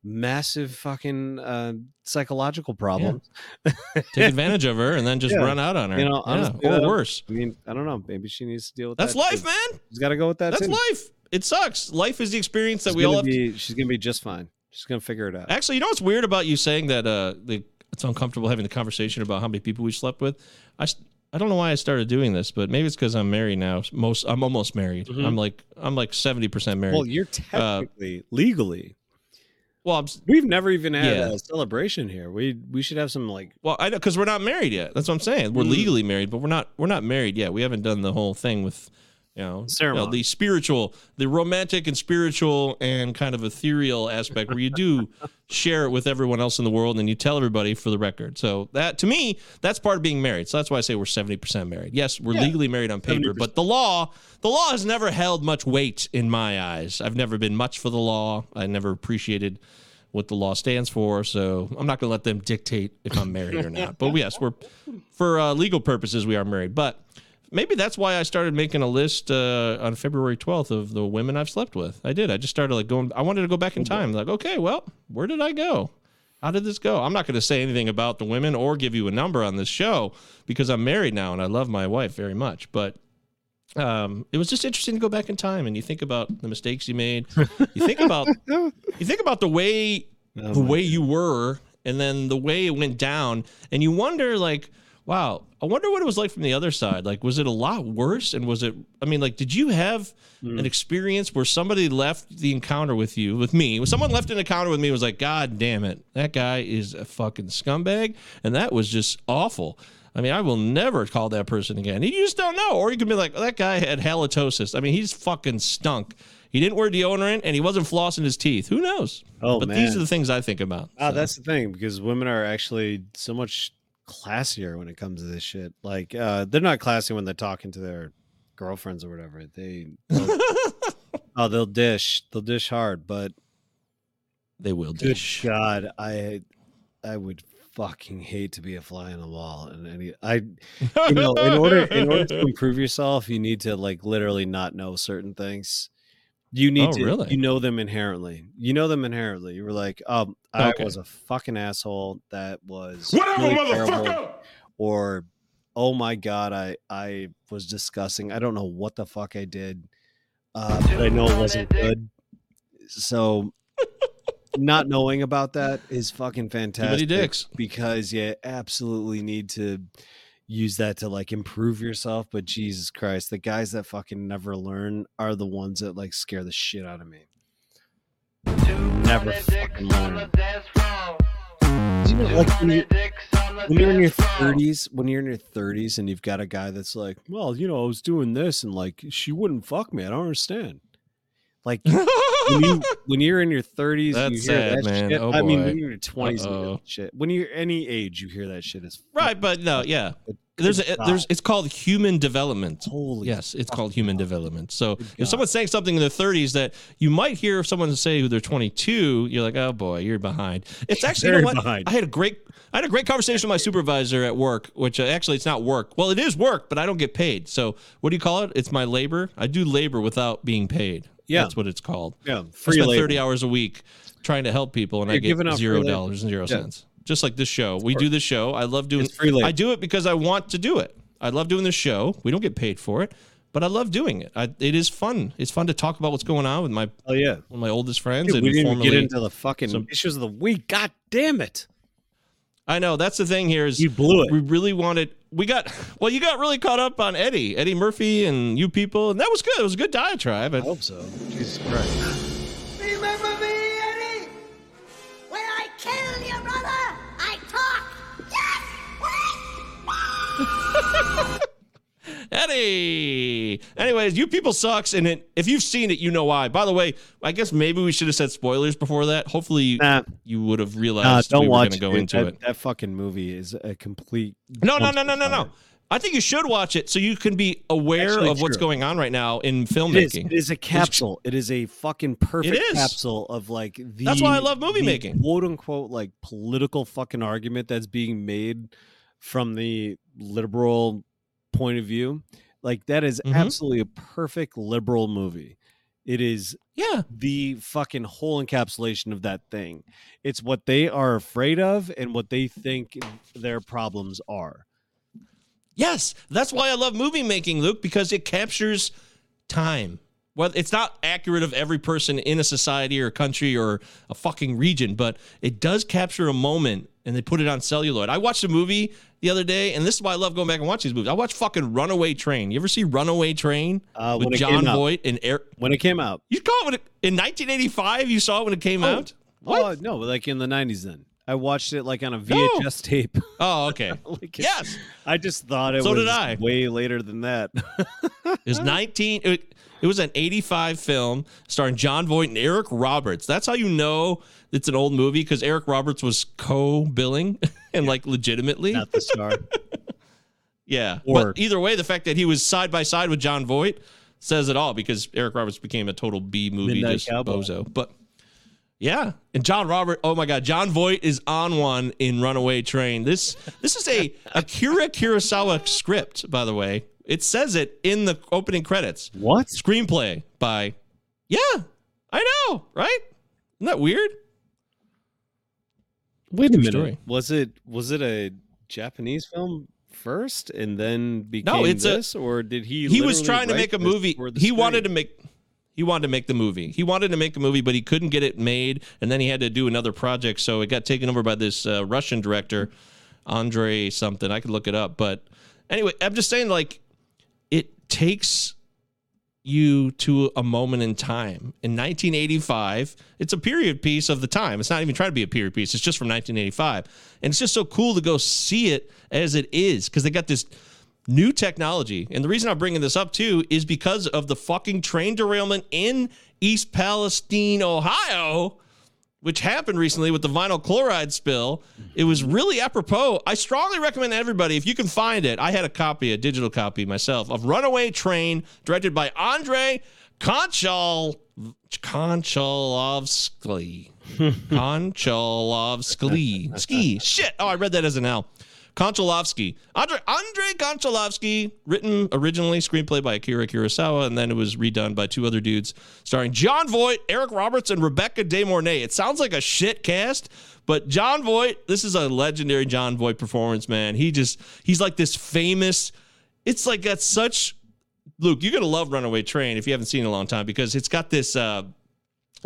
massive fucking uh, psychological problems? Take advantage of her and then just Yeah. run out on her. You know, Yeah, or that- worse. I mean, I don't know. Maybe she needs to deal with that. That's that. life, too. man. She's got to go with that. That's too. life. It sucks. Life is the experience that She's we all have. be, she's gonna be just fine. She's gonna figure it out. Actually, you know what's weird about you saying that uh, the, it's uncomfortable having the conversation about how many people we slept with? I I don't know why I started doing this, but maybe it's because I'm married now. Most I'm almost married. Mhm. I'm like I'm like seventy percent married. Well, you're Uh, technically legally. Well, I'm, We've never even had Yeah. a celebration here. We we should have some like well, I know because we're not married yet. That's what I'm saying. We're Mm. legally married, but we're not we're not married yet. We haven't done the whole thing with. You know, you know, Ceremony. the spiritual, the romantic and spiritual and kind of ethereal aspect where you do share it with everyone else in the world and you tell everybody for the record. So that to me, that's part of being married. So that's why I say we're 70% married. Yes, we're Yeah. legally married on paper, but the law, the law has never held much weight in my eyes. I've never been much for the law. I never appreciated what the law stands for. So I'm not going to let them dictate if I'm married or not. But yes, we're for uh, legal purposes, we are married. But maybe that's why I started making a list uh, on February 12th of the women I've slept with. I did. I just started like going. I wanted to go back in time. Like, okay, well, where did I go? How did this go? I'm not going to say anything about the women or give you a number on this show because I'm married now and I love my wife very much. But um, it was just interesting to go back in time and you think about the mistakes you made. You think about you think about the way Oh the way you were and then the way it went down and you wonder like wow i wonder what it was like from the other side like was it a lot worse and was it i mean like did you have Hmm. an experience where somebody left the encounter with you with me when someone left an encounter with me was like god damn it that guy is a fucking scumbag and that was just awful I mean, I will never call that person again. You just don't know. Or you could be like, that guy had halitosis. I mean, he's fucking stunk. He didn't wear deodorant and he wasn't flossing his teeth. Who knows? Oh, but man. these are the things I think about. Ah, So. that's the thing because women are actually so much classier when it comes to this shit. Like, uh, they're not classy when they're talking to their girlfriends or whatever. They, they'll- oh, they'll dish, they'll dish hard, but they will good dish. God, I, I would fucking hate to be a fly on the wall. And any, I, you know, in order, in order to improve yourself, you need to like literally not know certain things. You need Oh, to, really? you know them inherently. You know them inherently. You were like, um, I Okay. was a fucking asshole. That was Whatever, really motherfucker! Or, oh my god, I I was disgusting. I don't know what the fuck I did, uh, but I know it wasn't good. So, not knowing about that is fucking fantastic. dicks. because you absolutely need to use that to like improve yourself. But mm-hmm. Jesus Christ, the guys that fucking never learn are the ones that like scare the shit out of me. Never fucking learn. you know, like when, you, when you're in your 30s, when you're in your 30s and you've got a guy that's like, well, you know, I was doing this and like she wouldn't fuck me. I don't understand. Like when you when you're in your 30s, That's you hear sad, that man. shit. Oh, I mean, boy. when you're in your 20s, you hear Uh-oh. that shit. When you're any age, you hear that shit. Is Right, but no, yeah. There's a, there's it's called human development. Holy yes, it's called human development. So if someone's saying something in their 30s that you might hear someone say who they're 22, you're like, oh boy, you're behind. It's actually you know Very what? behind. I had a great I had a great conversation with my supervisor at work, which uh, actually it's not work. Well, it is work, but I don't get paid. So what do you call it? It's my labor. I do labor without being paid. Yeah. that's what it's called. Yeah, I spend labor. 30 hours a week trying to help people, and I You're get giving out zero free labor. dollars and zero Yeah. cents. Just like this show, we do this show. I love doing. It's free labor. I do it because I want to do it. I love doing this show. We don't get paid for it, but I love doing it. I, it is fun. It's fun to talk about what's going on with my Oh yeah, one of my oldest friends. Dude, and we didn't even get formerly- into the fucking some- issues of the week. God damn it! I know that's the thing here is You blew it. We really wanted. We got well. You got really caught up on Eddie, Eddie Murphy, and you people, and that was good. It was a good diatribe. I hope so. Jesus Christ. Eddie. Anyways, you people sucks, and it, if you've seen it, you know why. By the way, I guess maybe we should have said spoilers before that. Hopefully, Nah. you would have Nah, realized don't we were going to go into that, it. That fucking movie is a complete. No, no, no, no, no, no. I think you should watch it so you can be aware Actually of what's going on right now in filmmaking. it is a capsule. It is a fucking perfect capsule of like the. That's why I love movie making. Quote unquote, like political fucking argument that's being made from the liberal point of view. Like that is Mhm. absolutely a perfect liberal movie. It is Yeah. the fucking whole encapsulation of that thing. It's what they are afraid of and what they think their problems are. Yes, that's why I love movie making, Luke, because it captures time. Well, it's not accurate of every person in a society or a country or a fucking region, but it does capture a moment and they put it on celluloid. I watched a movie the other day, and this is why I love going back and watch these movies. I watched fucking Runaway Train. You ever see Runaway Train Uh, with Jon. Voight and Eric? When it came out, You call it when it, in 1985? You saw it when it came out? Oh no, like in the nineties. Then I watched it like on a VHS tape. Oh, okay. Like, yes, I just thought it So was did I. way later than that. It was 19. It, it was an 85 film starring Jon Voight and Eric Roberts. That's how you know it's an old movie because Eric Roberts was co-billing and like legitimately. Not the star. Yeah. Or- but either way, the fact that he was side by side with Jon Voight says it all because Eric Roberts became a total B movie Midnight just Cowboy. bozo. But yeah, and John Robert. Oh my God, Jon Voight is on one in Runaway Train. This this is a Akira Kurosawa script, by the way. It says it in the opening credits. What? Screenplay by. Yeah, I know, right? Isn't that weird? Wait a minute. story. Was it was it a Japanese film first and then became it's a- this, or did he? he was trying to make a movie. for the He wanted to make he wanted to make the movie. He wanted to make a movie, but he couldn't get it made, and then he had to do another project. So it got taken over by this uh, Russian director, Andre something. I could look it up, but anyway, I'm just saying like it takes you to a moment in time. In 1985, it's a period piece of the time. It's not even trying to be a period piece. It's just from 1985. And it's just so cool to go see it as it is because they got this new technology. And the reason I'm bringing this up too is because of the fucking train derailment in East Palestine, Ohio, which happened recently with the vinyl chloride spill. It was really apropos. I strongly recommend everybody, if you can find it, I had a copy, a digital copy myself, of Runaway Train, directed by Andre Konchal. Konchalovsky. Konchalovsky. Ski. Shit. Oh, I read that as an L. Konchalovsky. Andre Andre Konchalovsky, written originally screenplay by Akira Kurosawa, and then it was redone by two other dudes, starring Jon Voight, Eric Roberts, and Rebecca De Mornay. It sounds like a shit cast, but Jon Voight, this is a legendary Jon Voight performance, man. He just he's like this famous. It's like got such Luke, you're gonna love Runaway Train if you haven't seen it in a long time because it's got this uh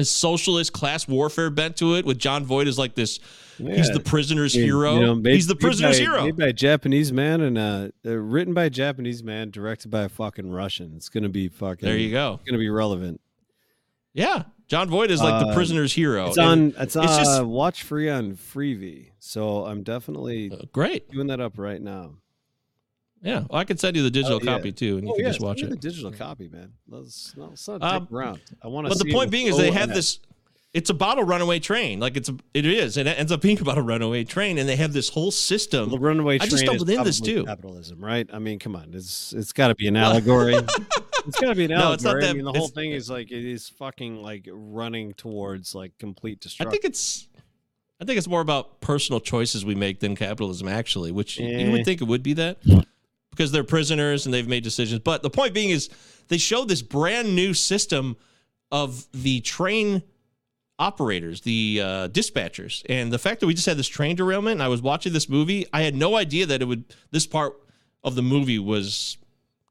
socialist class warfare bent to it with Jon Voight as like this he's the prisoner's You- hero. you know, made- he's the made prisoner's by- hero. Made by a Japanese man and uh, uh, written by a Japanese man, directed by a fucking Russian. It's gonna be fucking. There you go. It's gonna be relevant. Yeah. Jon Voight is like the Uh, prisoner's hero. It's on. It's, it's uh, just watch free on Freevee. So I'm definitely great doing that up right now. yeah. Well, I could send you the digital Oh, yeah. copy too, and you Oh, can yeah, just watch send it. The digital copy, man. Let's, let's not Um, around. I want to. But the point being is they have this. It's about a runaway train. Like it's a, it is. It ends up being about a runaway train, and they have this whole system. The runaway train I just is stumbled in this too. Capitalism, right? I mean, come on. It's it's got to be an allegory. it's got to be an allegory. No, it's not I mean, the whole thing is like it is fucking like running towards like complete destruction. I think it's. I think it's more about personal choices we make than capitalism, actually. Which you Eh. would think it would be that because they're prisoners and they've made decisions. But the point being is they show this brand new system of the train operators, the uh, dispatchers, and the fact that we just had this train derailment. And I was watching this movie. I had no idea that it would. This part of the movie was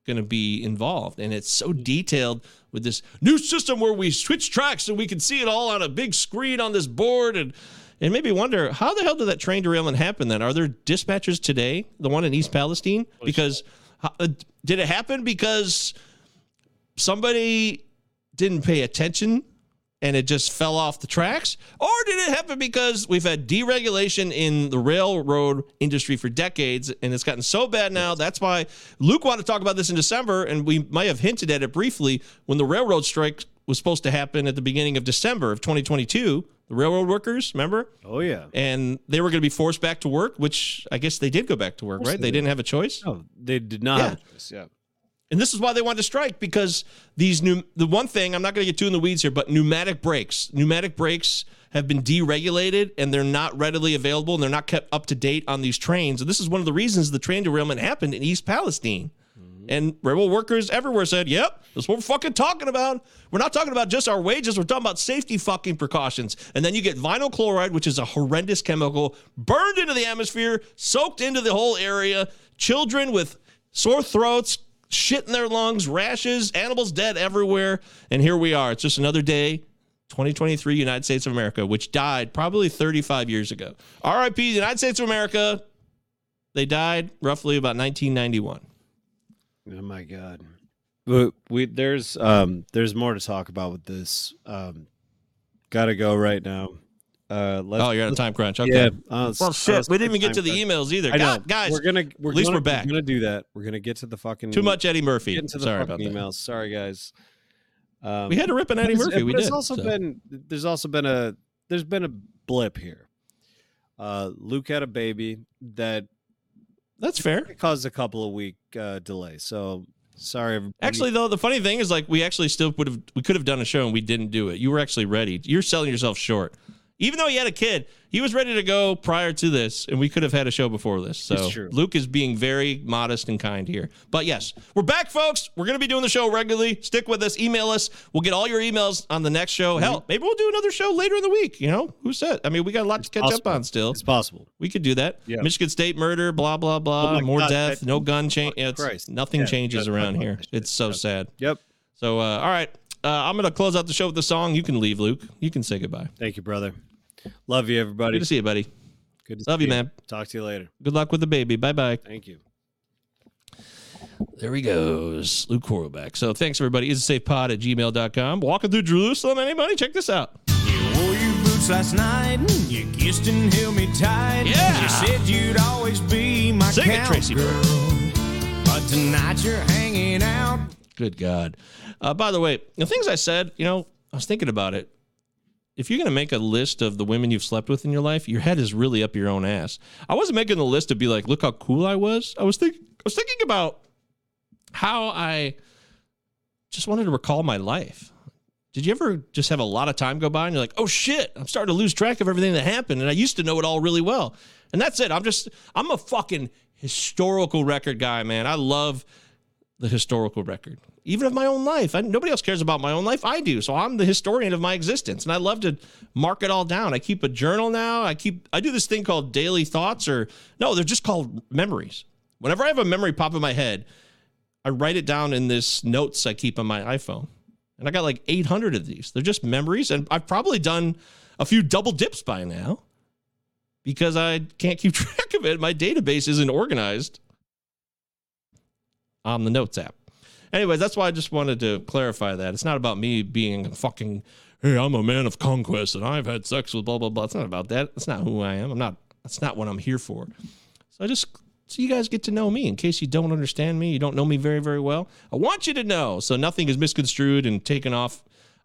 going to be involved, and it's so detailed with this new system where we switch tracks and we can see it all on a big screen on this board and. It made me wonder how the hell did that train derailment happen then? Are there dispatchers today, the one in East Palestine? Because how- uh, did it happen because somebody didn't pay attention and it just fell off the tracks? Or did it happen because we've had deregulation in the railroad industry for decades and it's gotten so bad now? That's why Luke wanted to talk about this in December, and we might have hinted at it briefly when the railroad strike was supposed to happen at the beginning of December of 2022. The railroad workers, remember? Oh yeah. And they were going to be forced back to work, which I guess they did go back to work, right? they They did. didn't have a choice. No, they did not. Yeah. have a choice, Yeah. And this is why they wanted to strike because these new the one thing I'm not going to get too in the weeds here, but pneumatic brakes, pneumatic brakes have been deregulated and they're not readily available and they're not kept up to date on these trains. And this is one of the reasons the train derailment happened in East Palestine. Mm-hmm. And rebel workers everywhere said, "Yep, that's what we're fucking talking about. We're not talking about just our wages. We're talking about safety fucking precautions." And then you get vinyl chloride, which is a horrendous chemical, burned into the atmosphere, soaked into the whole area. Children with sore throats, shit in their lungs, rashes, animals dead everywhere. And here we are. It's just another day, 2023, United States of America, which died probably 35 years ago. RIP, United States of America. They died roughly about 1991. Oh my god. But we there's um there's more to talk about with this. Um gotta go right now. Uh let's, Oh, you're on a time crunch. Okay. Yeah. uh, Well, shit, we didn't even get to the crunch. emails either. I know. God, guys, we're gonna we're at least gonna, we're back. gonna do that. We're gonna get to the fucking Too much Eddie Murphy. Get into the Sorry fucking about that. emails. Sorry guys. Um, We had to rip an Eddie Murphy. We There's did, also so. been there's also been a there's been a blip here. Uh Luke had a baby that That's fair. caused a couple of week uh delay. So sorry everybody. Actually, though, the funny thing is, like, we actually still would have, we could have done a show and we didn't do it. You were actually ready. You're selling yourself short. Even though he had a kid, he was ready to go prior to this, and we could have had a show before this. So. Luke is being very modest and kind here. But yes, we're back, folks. We're going to be doing the show regularly. Stick with us. Email us. We'll get all your emails on the next show. Hell, maybe we'll do another show later in the week. You know, who said? I mean, we got a lot to catch possible. up on still. It's possible. We could do that. Yeah. Michigan State murder, blah blah blah, Oh more God, death, that- no gun change. Christ. nothing Yeah, changes around here. shit. It's so Yep. sad. Yep. So, uh, all right, uh, I'm gonna close out the show with the song. You can leave, Luke. You can say goodbye. Thank you, brother. Love you, everybody. Good to see you, buddy. Good to Love see you, man. Talk to you later. Good luck with the baby. Bye bye. Thank you. There he goes, Luke Horlbeck. So thanks, everybody. Is it safepod at gmail.com. Walking through Jerusalem. Anybody? Check this out. You wore your boots last night, and you kissed and held me tight. Yeah. You said you'd always be my Sing it, Tracy cowgirl. But tonight you're hanging out. Good God. Uh, by the way, the things I said, you know, I was thinking about it. If you're going to make a list of the women you've slept with in your life, your head is really up your own ass. I wasn't making the list to be like, look how cool I was. I was thinking, I was thinking about how I just wanted to recall my life. Did you ever just have a lot of time go by and you're like, oh shit, I'm starting to lose track of everything that happened, and I used to know it all really well. And that's it. I'm just, I'm a fucking historical record guy, man. I love the historical record, even of my own life. I, nobody else cares about my own life. I do. So I'm the historian of my existence, and I love to mark it all down. I keep a journal now. I keep. I do this thing called daily thoughts, or no, they're just called memories. Whenever I have a memory pop in my head, I write it down in this notes I keep on my iPhone, and I got like 800 of these. They're just memories, and I've probably done a few double dips by now because I can't keep track of it. My database isn't organized on the Notes app. Anyways, that's why I just wanted to clarify that. It's not about me being fucking hey, I'm a man of conquest and I've had sex with blah blah blah. It's not about that. That's not who I am. I'm not. That's not what I'm here for. So I just so you guys get to know me. In case you don't understand me, you don't know me very very well. I want you to know so nothing is misconstrued and taken off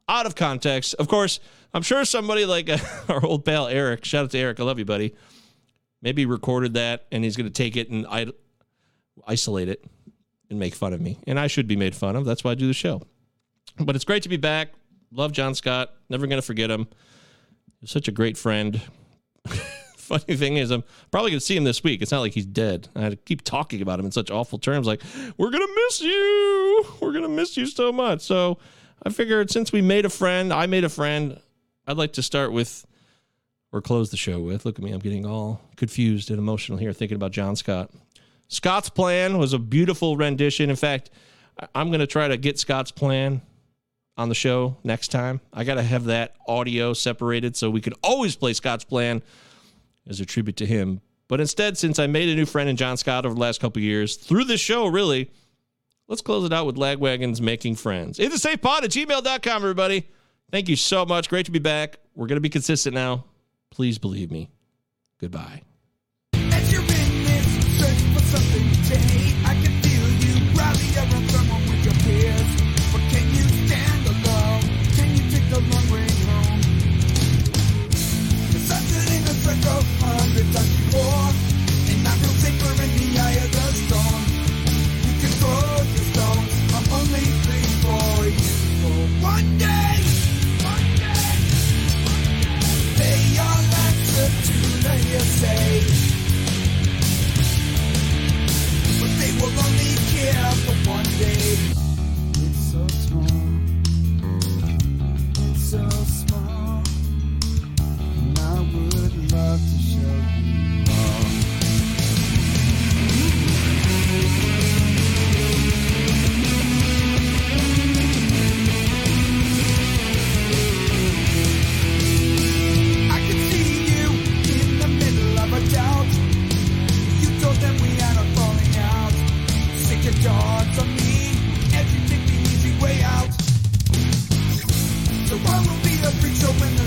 out of context. Of course, I'm sure somebody like our old pal Eric. Shout out to Eric. I love you, buddy. Maybe recorded that and he's going to take it and I isolate it and make fun of me. And I should be made fun of. That's why I do the show. But it's great to be back. Love John Scott. Never going to forget him. He's such a great friend. Funny thing is, I'm probably going to see him this week. It's not like he's dead. I keep talking about him in such awful terms like, we're going to miss you. We're going to miss you so much. So I figured since we made a friend, I made a friend, I'd like to start with or close the show with. Look at me, I'm getting all confused and emotional here thinking about John Scott. Scott's plan was a beautiful rendition. In fact, I'm going to try to get Scott's plan on the show next time. I got to have that audio separated so we can always play Scott's plan as a tribute to him. But instead, since I made a new friend in John Scott over the last couple years, through this show, really, let's close it out with Lagwagon's Making Friends. It's a safe pod at gmail.com, everybody. Thank you so much. Great to be back. We're going to be consistent now. Please believe me. Goodbye.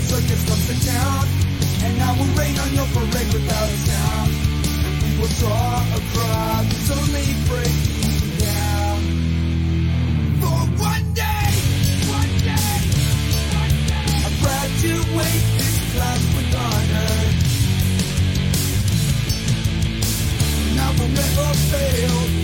circus comes to town, and I will rain on your parade without a sound. We will draw a crowd that's only breaking down. For one day, one day, one day, I class with honor. Will never fail.